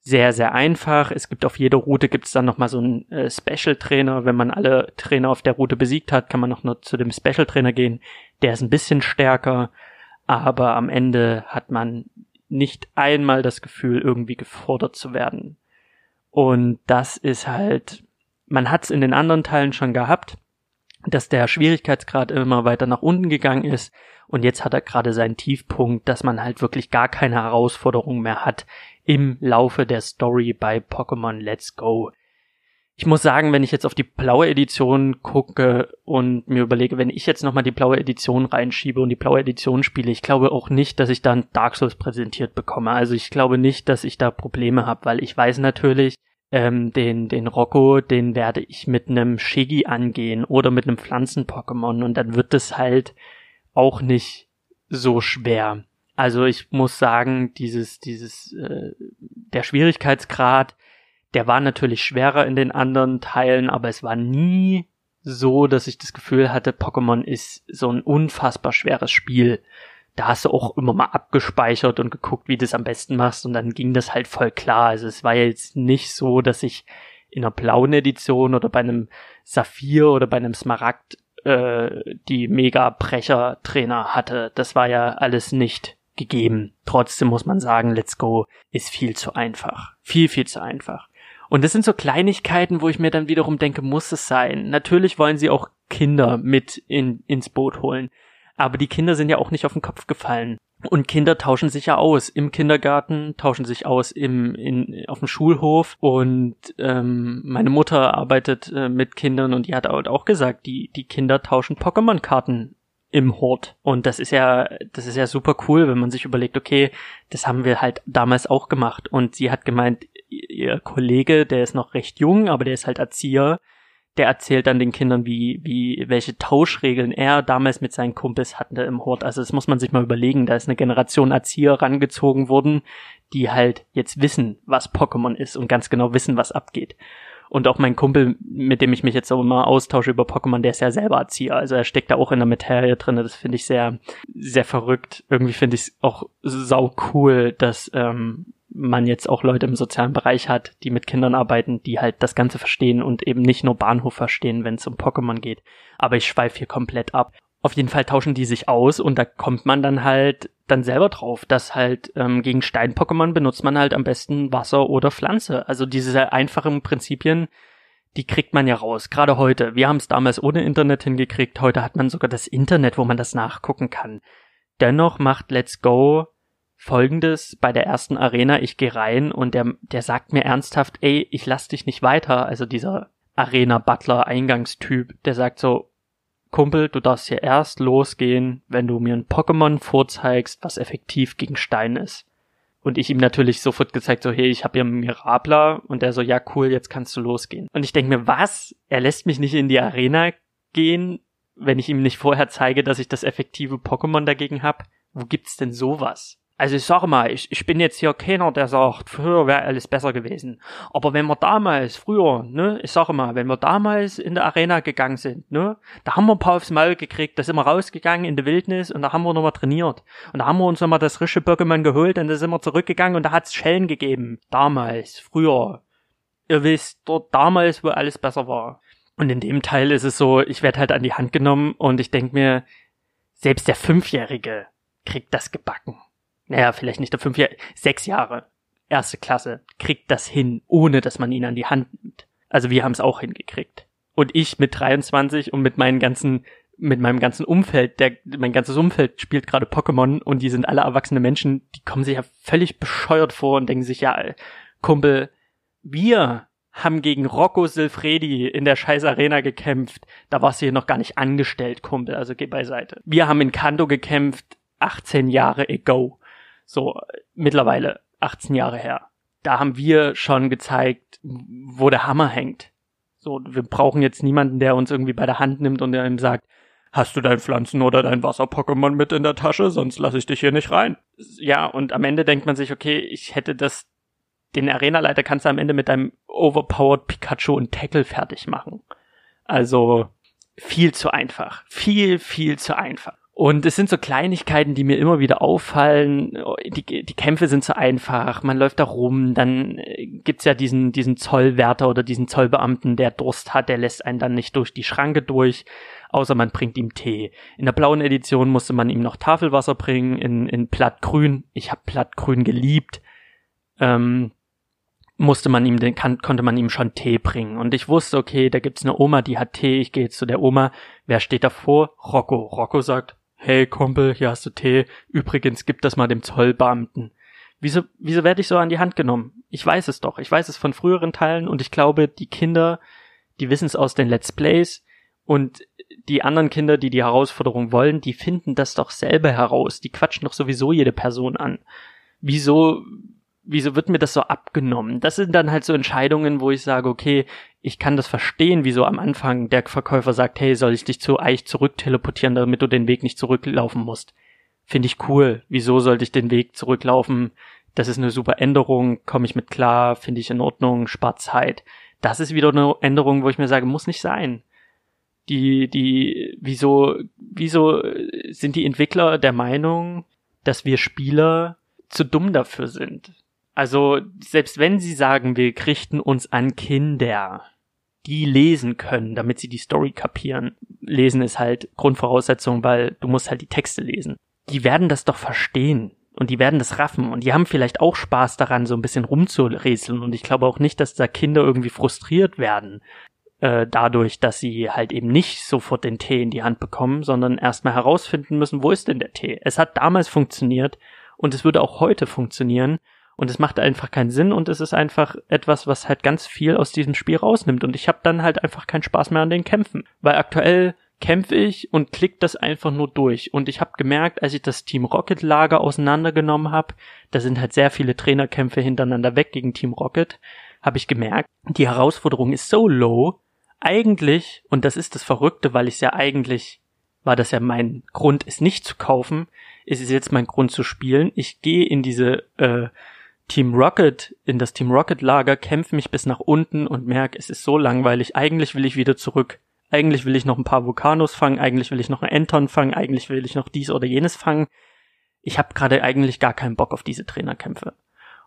sehr, sehr einfach. Es gibt auf jeder Route gibt es dann nochmal so einen äh, Special-Trainer. Wenn man alle Trainer auf der Route besiegt hat, kann man noch nur zu dem Special-Trainer gehen. Der ist ein bisschen stärker, aber am Ende hat man nicht einmal das Gefühl, irgendwie gefordert zu werden. Und das ist halt, man hat es in den anderen Teilen schon gehabt, dass der Schwierigkeitsgrad immer weiter nach unten gegangen ist und jetzt hat er gerade seinen Tiefpunkt, dass man halt wirklich gar keine Herausforderung mehr hat im Laufe der Story bei Pokémon Let's Go. Ich muss sagen, wenn ich jetzt auf die blaue Edition gucke und mir überlege, wenn ich jetzt nochmal die blaue Edition reinschiebe und die blaue Edition spiele, ich glaube auch nicht, dass ich dann Dark Souls präsentiert bekomme. Also ich glaube nicht, dass ich da Probleme habe, weil ich weiß natürlich, ähm, den, den Rocco, den werde ich mit einem Shiggy angehen oder mit einem Pflanzen-Pokémon und dann wird es halt auch nicht so schwer. Also ich muss sagen, dieses, dieses, äh, der Schwierigkeitsgrad, der war natürlich schwerer in den anderen Teilen, aber es war nie so, dass ich das Gefühl hatte, Pokémon ist so ein unfassbar schweres Spiel. Da hast du auch immer mal abgespeichert und geguckt, wie du es am besten machst und dann ging das halt voll klar. Also es war jetzt nicht so, dass ich in einer blauen Edition oder bei einem Saphir oder bei einem Smaragd äh, die Mega-Brecher-Trainer hatte. Das war ja alles nicht gegeben. Trotzdem muss man sagen, Let's Go ist viel zu einfach. Viel, viel zu einfach. Und das sind so Kleinigkeiten, wo ich mir dann wiederum denke, muss es sein. Natürlich wollen sie auch Kinder mit in, ins Boot holen. Aber die Kinder sind ja auch nicht auf den Kopf gefallen. Und Kinder tauschen sich ja aus im Kindergarten, tauschen sich aus im in, auf dem Schulhof. Und ähm, meine Mutter arbeitet äh, mit Kindern und die hat auch gesagt, die die Kinder tauschen Pokémon-Karten im Hort. Und das ist ja, das ist ja super cool, wenn man sich überlegt, okay, das haben wir halt damals auch gemacht. Und sie hat gemeint, ihr Kollege, der ist noch recht jung, aber der ist halt Erzieher, der erzählt dann den Kindern, wie, wie, welche Tauschregeln er damals mit seinen Kumpels hatte im Hort. Also das muss man sich mal überlegen. Da ist eine Generation Erzieher rangezogen worden, die halt jetzt wissen, was Pokémon ist und ganz genau wissen, was abgeht. Und auch mein Kumpel, mit dem ich mich jetzt auch immer austausche über Pokémon, der ist ja selber Erzieher. Also er steckt da auch in der Materie drin. Das finde ich sehr, sehr verrückt. Irgendwie finde ich es auch sau cool, dass ähm, man jetzt auch Leute im sozialen Bereich hat, die mit Kindern arbeiten, die halt das Ganze verstehen und eben nicht nur Bahnhof verstehen, wenn es um Pokémon geht. Aber ich schweife hier komplett ab. Auf jeden Fall tauschen die sich aus und da kommt man dann halt dann selber drauf, dass halt ähm, gegen Stein-Pokémon benutzt man halt am besten Wasser oder Pflanze. Also diese einfachen Prinzipien, die kriegt man ja raus. Gerade heute. Wir haben es damals ohne Internet hingekriegt. Heute hat man sogar das Internet, wo man das nachgucken kann. Dennoch macht Let's Go folgendes bei der ersten Arena, ich gehe rein und der, der sagt mir ernsthaft, ey, ich lass dich nicht weiter. Also dieser Arena-Butler-Eingangstyp, der sagt so, Kumpel, du darfst hier erst losgehen, wenn du mir ein Pokémon vorzeigst, was effektiv gegen Stein ist. Und ich ihm natürlich sofort gezeigt, so, hey, ich habe hier einen Mirabler. Und der so, ja, cool, jetzt kannst du losgehen. Und ich denke mir, was? Er lässt mich nicht in die Arena gehen, wenn ich ihm nicht vorher zeige, dass ich das effektive Pokémon dagegen hab? Wo gibt's denn sowas? Also ich sag mal, ich, ich bin jetzt hier keiner, der sagt, früher wäre alles besser gewesen. Aber wenn wir damals, früher, ne, ich sage mal, wenn wir damals in der Arena gegangen sind, ne, da haben wir ein paar aufs Maul gekriegt, da sind wir rausgegangen in die Wildnis und da haben wir nochmal trainiert. Und da haben wir uns nochmal das frische Pokémon geholt und da sind wir zurückgegangen und da hat's Schellen gegeben. Damals, früher. Ihr wisst, dort damals, wo alles besser war. Und in dem Teil ist es so, ich werde halt an die Hand genommen und ich denk mir, selbst der Fünfjährige kriegt das gebacken naja, vielleicht nicht der fünf Jahre, sechs Jahre, erste Klasse, kriegt das hin, ohne dass man ihn an die Hand nimmt. Also wir haben es auch hingekriegt. Und ich mit 23 und mit meinen ganzen, mit meinem ganzen Umfeld, der, mein ganzes Umfeld spielt gerade Pokémon und die sind alle erwachsene Menschen, die kommen sich ja völlig bescheuert vor und denken sich, ja, Kumpel, wir haben gegen Rocco Silfredi in der scheiß Arena gekämpft. Da warst du hier noch gar nicht angestellt, Kumpel, also geh beiseite. Wir haben in Kanto gekämpft, 18 Jahre ago. So, mittlerweile 18 Jahre her. Da haben wir schon gezeigt, wo der Hammer hängt. So, wir brauchen jetzt niemanden, der uns irgendwie bei der Hand nimmt und der ihm sagt, hast du dein Pflanzen- oder dein Wasser-Pokémon mit in der Tasche, sonst lasse ich dich hier nicht rein. Ja, und am Ende denkt man sich, okay, ich hätte das, den Arena-Leiter kannst du am Ende mit deinem overpowered Pikachu und Tackle fertig machen. Also, viel zu einfach. Viel, viel zu einfach. Und es sind so Kleinigkeiten, die mir immer wieder auffallen. Die, die Kämpfe sind so einfach, man läuft da rum, dann äh, gibt's ja diesen, diesen Zollwärter oder diesen Zollbeamten, der Durst hat, der lässt einen dann nicht durch die Schranke durch, außer man bringt ihm Tee. In der blauen Edition musste man ihm noch Tafelwasser bringen, in, in Plattgrün. Ich habe Plattgrün geliebt. Ähm, musste man ihm den kann, konnte man ihm schon Tee bringen und ich wusste okay da gibt's eine Oma die hat Tee ich gehe jetzt zu der Oma wer steht davor Rocco Rocco sagt hey Kumpel, hier hast du Tee, übrigens gib das mal dem Zollbeamten. Wieso, wieso werde ich so an die Hand genommen? Ich weiß es doch, ich weiß es von früheren Teilen und ich glaube, die Kinder, die wissen es aus den Let's Plays und die anderen Kinder, die die Herausforderung wollen, die finden das doch selber heraus, die quatschen doch sowieso jede Person an. Wieso wieso wird mir das so abgenommen? Das sind dann halt so Entscheidungen, wo ich sage, okay, ich kann das verstehen, wieso am Anfang der Verkäufer sagt, hey, soll ich dich zu Eich zurück teleportieren, damit du den Weg nicht zurücklaufen musst. Finde ich cool. Wieso sollte ich den Weg zurücklaufen? Das ist eine super Änderung, komme ich mit klar, finde ich in Ordnung, spart Zeit. Das ist wieder eine Änderung, wo ich mir sage, muss nicht sein. Die, die, wieso, wieso sind die Entwickler der Meinung, dass wir Spieler zu dumm dafür sind? Also, selbst wenn sie sagen, wir richten uns an Kinder, die lesen können, damit sie die Story kapieren. Lesen ist halt Grundvoraussetzung, weil du musst halt die Texte lesen. Die werden das doch verstehen und die werden das raffen und die haben vielleicht auch Spaß daran, so ein bisschen rumzurätseln und ich glaube auch nicht, dass da Kinder irgendwie frustriert werden äh, dadurch, dass sie halt eben nicht sofort den Tee in die Hand bekommen, sondern erstmal herausfinden müssen, wo ist denn der Tee? Es hat damals funktioniert und es würde auch heute funktionieren und es macht einfach keinen Sinn und es ist einfach etwas, was halt ganz viel aus diesem Spiel rausnimmt. Und ich habe dann halt einfach keinen Spaß mehr an den Kämpfen. Weil aktuell kämpfe ich und klick das einfach nur durch. Und ich habe gemerkt, als ich das Team Rocket Lager auseinandergenommen habe, da sind halt sehr viele Trainerkämpfe hintereinander weg gegen Team Rocket, habe ich gemerkt, die Herausforderung ist so low, eigentlich, und das ist das Verrückte, weil ich ja eigentlich, war das ja mein Grund, es nicht zu kaufen, ist es jetzt mein Grund zu spielen. Ich gehe in diese äh, Team Rocket, in das Team Rocket Lager, kämpfe mich bis nach unten und merke, es ist so langweilig. Eigentlich will ich wieder zurück. Eigentlich will ich noch ein paar Vulkanos fangen, eigentlich will ich noch einen Enton fangen, eigentlich will ich noch dies oder jenes fangen. Ich habe gerade eigentlich gar keinen Bock auf diese Trainerkämpfe.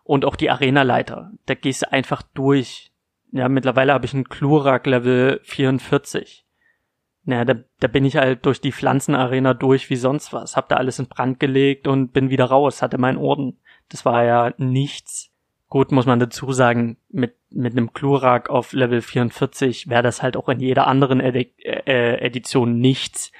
Und auch die Arena-Leiter, da gehst du einfach durch. Ja, mittlerweile habe ich einen Klurak Level 44. Naja, da, da bin ich halt durch die Pflanzenarena durch wie sonst was. Hab da alles in Brand gelegt und bin wieder raus, hatte meinen Orden. Das war ja nichts. Gut, muss man dazu sagen, mit, mit einem Klurak auf Level 44 wäre das halt auch in jeder anderen Edi äh, Edition nichts.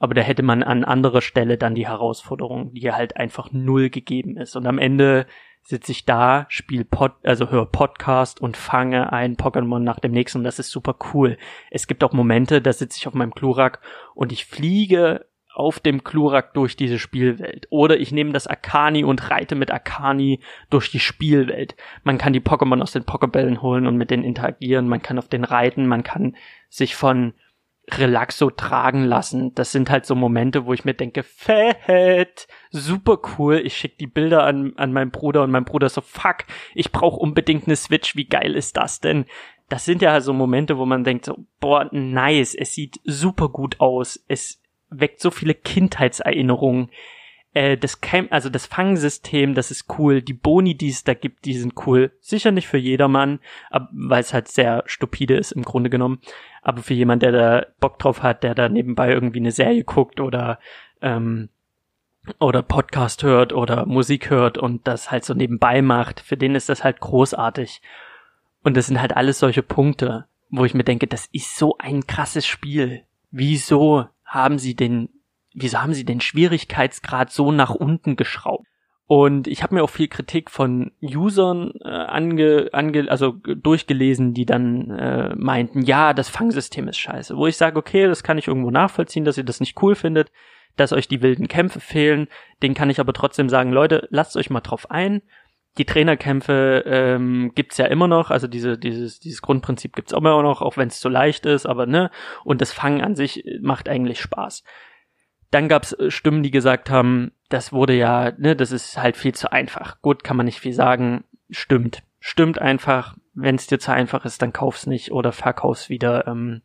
Aber da hätte man an anderer Stelle dann die Herausforderung, die halt einfach null gegeben ist. Und am Ende sitze ich da, spiele Pod, also höre Podcast und fange ein Pokémon nach dem nächsten und das ist super cool. Es gibt auch Momente, da sitze ich auf meinem Klurak und ich fliege auf dem Klurak durch diese Spielwelt. Oder ich nehme das Akani und reite mit Akani durch die Spielwelt. Man kann die Pokémon aus den Pokébällen holen und mit denen interagieren. Man kann auf den reiten. Man kann sich von Relaxo tragen lassen. Das sind halt so Momente, wo ich mir denke, fett, super cool. Ich schicke die Bilder an, an meinen Bruder und mein Bruder so, fuck, ich brauche unbedingt eine Switch. Wie geil ist das denn? Das sind ja so Momente, wo man denkt so, boah, nice, es sieht super gut aus. Es weckt so viele Kindheitserinnerungen. Äh, das Camp, also das Fangsystem, das ist cool. Die Boni, die es da gibt, die sind cool. Sicher nicht für jedermann, weil es halt sehr stupide ist im Grunde genommen. Aber für jemand, der da Bock drauf hat, der da nebenbei irgendwie eine Serie guckt oder ähm, oder Podcast hört oder Musik hört und das halt so nebenbei macht, für den ist das halt großartig. Und das sind halt alles solche Punkte, wo ich mir denke, das ist so ein krasses Spiel. Wieso haben sie den, wieso haben sie den Schwierigkeitsgrad so nach unten geschraubt? Und ich habe mir auch viel Kritik von Usern äh, ange, ange, also durchgelesen, die dann äh, meinten, ja, das Fangsystem ist scheiße. Wo ich sage, okay, das kann ich irgendwo nachvollziehen, dass ihr das nicht cool findet, dass euch die wilden Kämpfe fehlen. Den kann ich aber trotzdem sagen, Leute, lasst euch mal drauf ein. Die Trainerkämpfe ähm, gibt's ja immer noch, also diese, dieses, dieses Grundprinzip gibt's auch immer noch, auch wenn es zu leicht ist, aber ne, und das Fangen an sich macht eigentlich Spaß. Dann gab's äh, Stimmen, die gesagt haben, das wurde ja, ne, das ist halt viel zu einfach. Gut, kann man nicht viel sagen. Stimmt. Stimmt einfach. Wenn es dir zu einfach ist, dann kauf's nicht oder verkauf's wieder. Ähm,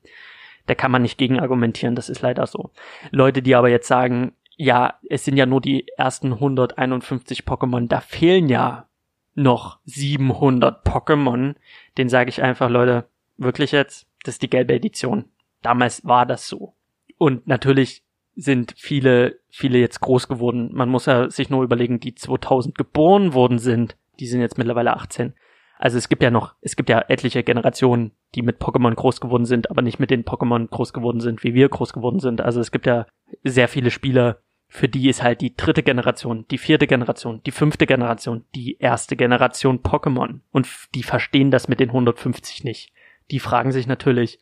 da kann man nicht gegen argumentieren, das ist leider so. Leute, die aber jetzt sagen, ja, es sind ja nur die ersten 151 Pokémon, da fehlen ja noch 700 Pokémon, den sage ich einfach, Leute, wirklich jetzt, das ist die gelbe Edition. Damals war das so. Und natürlich sind viele, viele jetzt groß geworden. Man muss ja sich nur überlegen, die 2000 geboren worden sind, die sind jetzt mittlerweile 18. Also es gibt ja noch, es gibt ja etliche Generationen, die mit Pokémon groß geworden sind, aber nicht mit den Pokémon groß geworden sind, wie wir groß geworden sind. Also es gibt ja sehr viele Spieler, für die ist halt die dritte Generation, die vierte Generation, die fünfte Generation, die erste Generation Pokémon. Und die verstehen das mit den 150 nicht. Die fragen sich natürlich,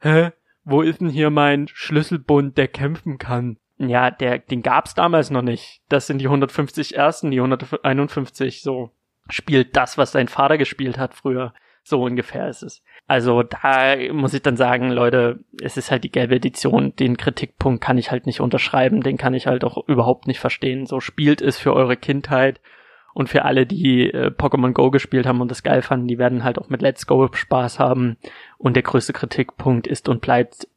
hä, wo ist denn hier mein Schlüsselbund, der kämpfen kann? Ja, der, den gab's damals noch nicht. Das sind die 150 ersten, die 151, so. Spielt das, was dein Vater gespielt hat früher. So ungefähr ist es. Also da muss ich dann sagen, Leute, es ist halt die gelbe Edition. Den Kritikpunkt kann ich halt nicht unterschreiben. Den kann ich halt auch überhaupt nicht verstehen. So spielt es für eure Kindheit. Und für alle, die äh, Pokémon Go gespielt haben und das geil fanden, die werden halt auch mit Let's Go Spaß haben. Und der größte Kritikpunkt ist und bleibt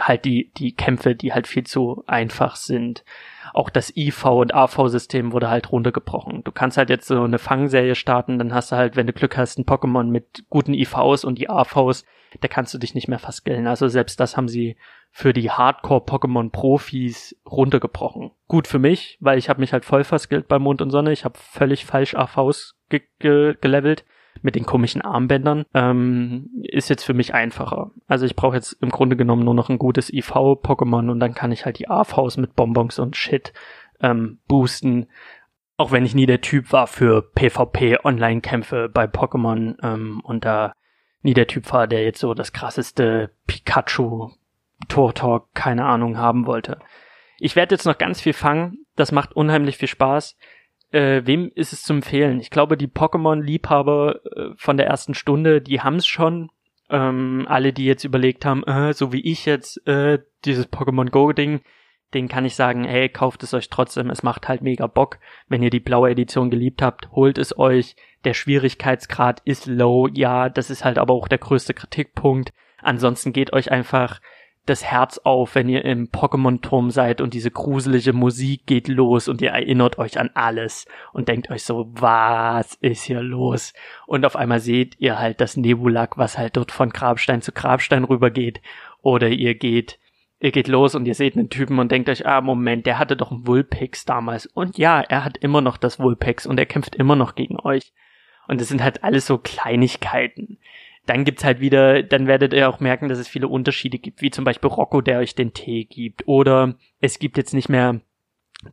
halt die, die Kämpfe, die halt viel zu einfach sind. Auch das IV- und AV-System wurde halt runtergebrochen. Du kannst halt jetzt so eine Fangserie starten, dann hast du halt, wenn du Glück hast, ein Pokémon mit guten IVs und die AVs, da kannst du dich nicht mehr verskillen. Also selbst das haben sie für die Hardcore-Pokémon-Profis runtergebrochen. Gut für mich, weil ich habe mich halt voll verskillt bei Mond und Sonne. Ich habe völlig falsch AVs ge ge gelevelt mit den komischen Armbändern, ähm, ist jetzt für mich einfacher. Also ich brauche jetzt im Grunde genommen nur noch ein gutes IV-Pokémon und dann kann ich halt die AVs mit Bonbons und Shit ähm, boosten. Auch wenn ich nie der Typ war für PvP-Online-Kämpfe bei Pokémon ähm, und da nie der Typ war, der jetzt so das krasseste Pikachu, Tortalk, keine Ahnung, haben wollte. Ich werde jetzt noch ganz viel fangen. Das macht unheimlich viel Spaß äh, wem ist es zu empfehlen? Ich glaube, die Pokémon-Liebhaber äh, von der ersten Stunde, die haben es schon Ähm, alle, die jetzt überlegt haben, äh, so wie ich jetzt, äh, dieses Pokémon Go-Ding, den kann ich sagen, hey, kauft es euch trotzdem, es macht halt mega Bock. Wenn ihr die blaue Edition geliebt habt, holt es euch. Der Schwierigkeitsgrad ist low, ja, das ist halt aber auch der größte Kritikpunkt. Ansonsten geht euch einfach das Herz auf, wenn ihr im Pokémon-Turm seid und diese gruselige Musik geht los und ihr erinnert euch an alles und denkt euch so, was ist hier los? Und auf einmal seht ihr halt das Nebulak, was halt dort von Grabstein zu Grabstein rübergeht. Oder ihr geht, ihr geht los und ihr seht einen Typen und denkt euch, ah, Moment, der hatte doch einen Vulpix damals. Und ja, er hat immer noch das Vulpix und er kämpft immer noch gegen euch. Und es sind halt alles so Kleinigkeiten dann gibt's halt wieder, dann werdet ihr auch merken, dass es viele Unterschiede gibt, wie zum Beispiel Rocco, der euch den Tee gibt. Oder es gibt jetzt nicht mehr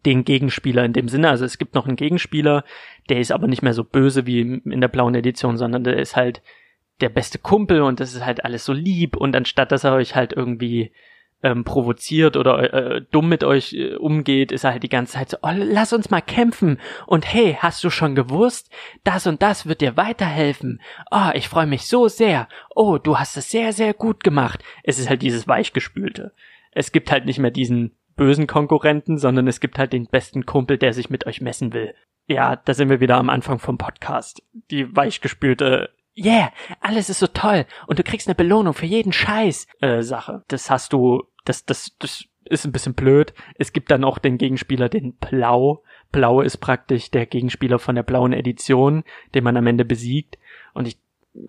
den Gegenspieler in dem Sinne. Also es gibt noch einen Gegenspieler, der ist aber nicht mehr so böse wie in der blauen Edition, sondern der ist halt der beste Kumpel und das ist halt alles so lieb und anstatt dass er euch halt irgendwie ähm, provoziert oder äh, dumm mit euch äh, umgeht, ist halt die ganze Zeit so, oh, lass uns mal kämpfen und hey, hast du schon gewusst, das und das wird dir weiterhelfen. Oh, ich freue mich so sehr. Oh, du hast es sehr, sehr gut gemacht. Es ist halt dieses Weichgespülte. Es gibt halt nicht mehr diesen bösen Konkurrenten, sondern es gibt halt den besten Kumpel, der sich mit euch messen will. Ja, da sind wir wieder am Anfang vom Podcast. Die weichgespülte Yeah, alles ist so toll und du kriegst eine Belohnung für jeden Scheiß äh, Sache. Das hast du das, das, das ist ein bisschen blöd. Es gibt dann auch den Gegenspieler, den Blau. Blau ist praktisch der Gegenspieler von der blauen Edition, den man am Ende besiegt. Und ich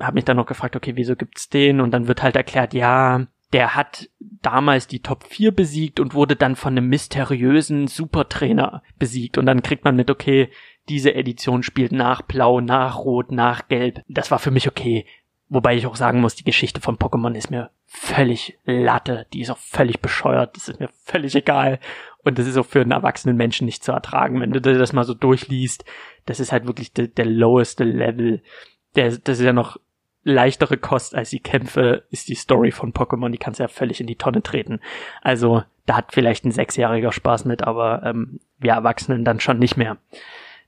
habe mich dann noch gefragt, okay, wieso gibt's den? Und dann wird halt erklärt, ja, der hat damals die Top 4 besiegt und wurde dann von einem mysteriösen Supertrainer besiegt. Und dann kriegt man mit, okay, diese Edition spielt nach Blau, nach Rot, nach Gelb. Das war für mich okay. Wobei ich auch sagen muss, die Geschichte von Pokémon ist mir völlig Latte, die ist auch völlig bescheuert, das ist mir völlig egal. Und das ist auch für einen erwachsenen Menschen nicht zu ertragen, wenn du das mal so durchliest. Das ist halt wirklich der, der loweste Level. Der, das ist ja noch leichtere Kost als die Kämpfe, ist die Story von Pokémon, die kannst du ja völlig in die Tonne treten. Also, da hat vielleicht ein Sechsjähriger Spaß mit, aber ähm, wir Erwachsenen dann schon nicht mehr.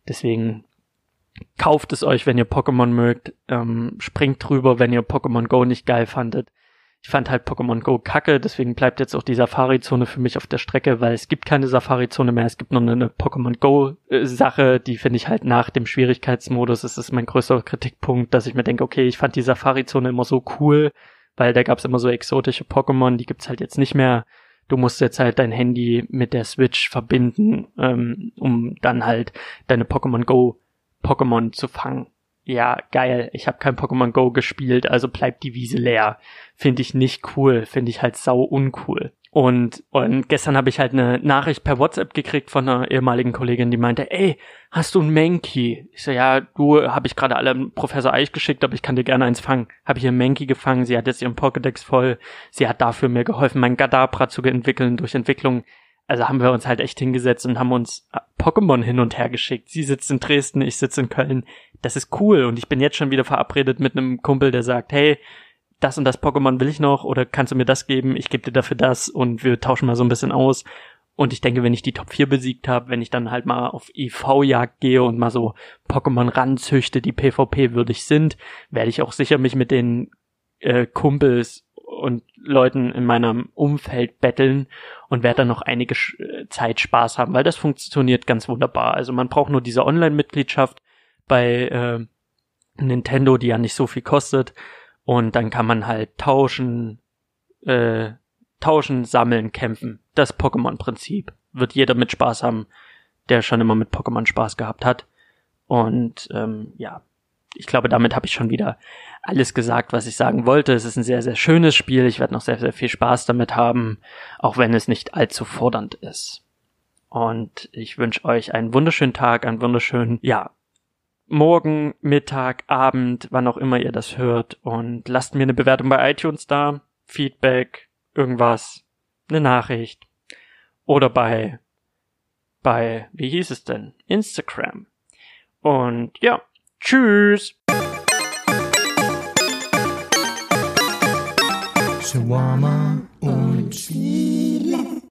Deswegen kauft es euch, wenn ihr Pokémon mögt. Ähm, springt drüber, wenn ihr Pokémon Go nicht geil fandet. Ich fand halt Pokémon Go kacke, deswegen bleibt jetzt auch die Safari-Zone für mich auf der Strecke, weil es gibt keine Safari-Zone mehr. Es gibt nur eine Pokémon Go-Sache, die finde ich halt nach dem Schwierigkeitsmodus. Das ist mein größter Kritikpunkt, dass ich mir denke, okay, ich fand die Safari-Zone immer so cool, weil da gab es immer so exotische Pokémon, die gibt's halt jetzt nicht mehr. Du musst jetzt halt dein Handy mit der Switch verbinden, ähm, um dann halt deine Pokémon Go Pokémon zu fangen. Ja, geil. Ich habe kein Pokémon Go gespielt, also bleibt die Wiese leer. Finde ich nicht cool. Finde ich halt sau uncool. Und, und gestern habe ich halt eine Nachricht per WhatsApp gekriegt von einer ehemaligen Kollegin, die meinte, ey, hast du ein Mankey? Ich so, ja, du habe ich gerade alle Professor Eich geschickt, aber ich kann dir gerne eins fangen. Habe ich ein Mankey gefangen, sie hat jetzt ihren Pokédex voll. Sie hat dafür mir geholfen, mein Gadabra zu entwickeln durch Entwicklung also haben wir uns halt echt hingesetzt und haben uns äh, Pokémon hin und her geschickt. Sie sitzt in Dresden, ich sitze in Köln. Das ist cool und ich bin jetzt schon wieder verabredet mit einem Kumpel, der sagt, hey, das und das Pokémon will ich noch oder kannst du mir das geben? Ich gebe dir dafür das und wir tauschen mal so ein bisschen aus. Und ich denke, wenn ich die Top 4 besiegt habe, wenn ich dann halt mal auf EV-Jagd gehe und mal so Pokémon ranzüchte, die PvP würdig sind, werde ich auch sicher mich mit den äh, Kumpels und Leuten in meinem Umfeld betteln und werde dann noch einige äh, Zeit Spaß haben, weil das funktioniert ganz wunderbar. Also man braucht nur diese Online-Mitgliedschaft bei äh, Nintendo, die ja nicht so viel kostet und dann kann man halt tauschen, äh, tauschen, sammeln, kämpfen. Das Pokémon-Prinzip wird jeder mit Spaß haben, der schon immer mit Pokémon Spaß gehabt hat. Und ähm, ja, ich glaube, damit habe ich schon wieder alles gesagt, was ich sagen wollte. Es ist ein sehr, sehr schönes Spiel. Ich werde noch sehr, sehr viel Spaß damit haben, auch wenn es nicht allzu fordernd ist. Und ich wünsche euch einen wunderschönen Tag, einen wunderschönen, ja, Morgen, Mittag, Abend, wann auch immer ihr das hört. Und lasst mir eine Bewertung bei iTunes da, Feedback, irgendwas, eine Nachricht. Oder bei, bei, wie hieß es denn? Instagram. Und ja, tschüss. Shawarma und Chili.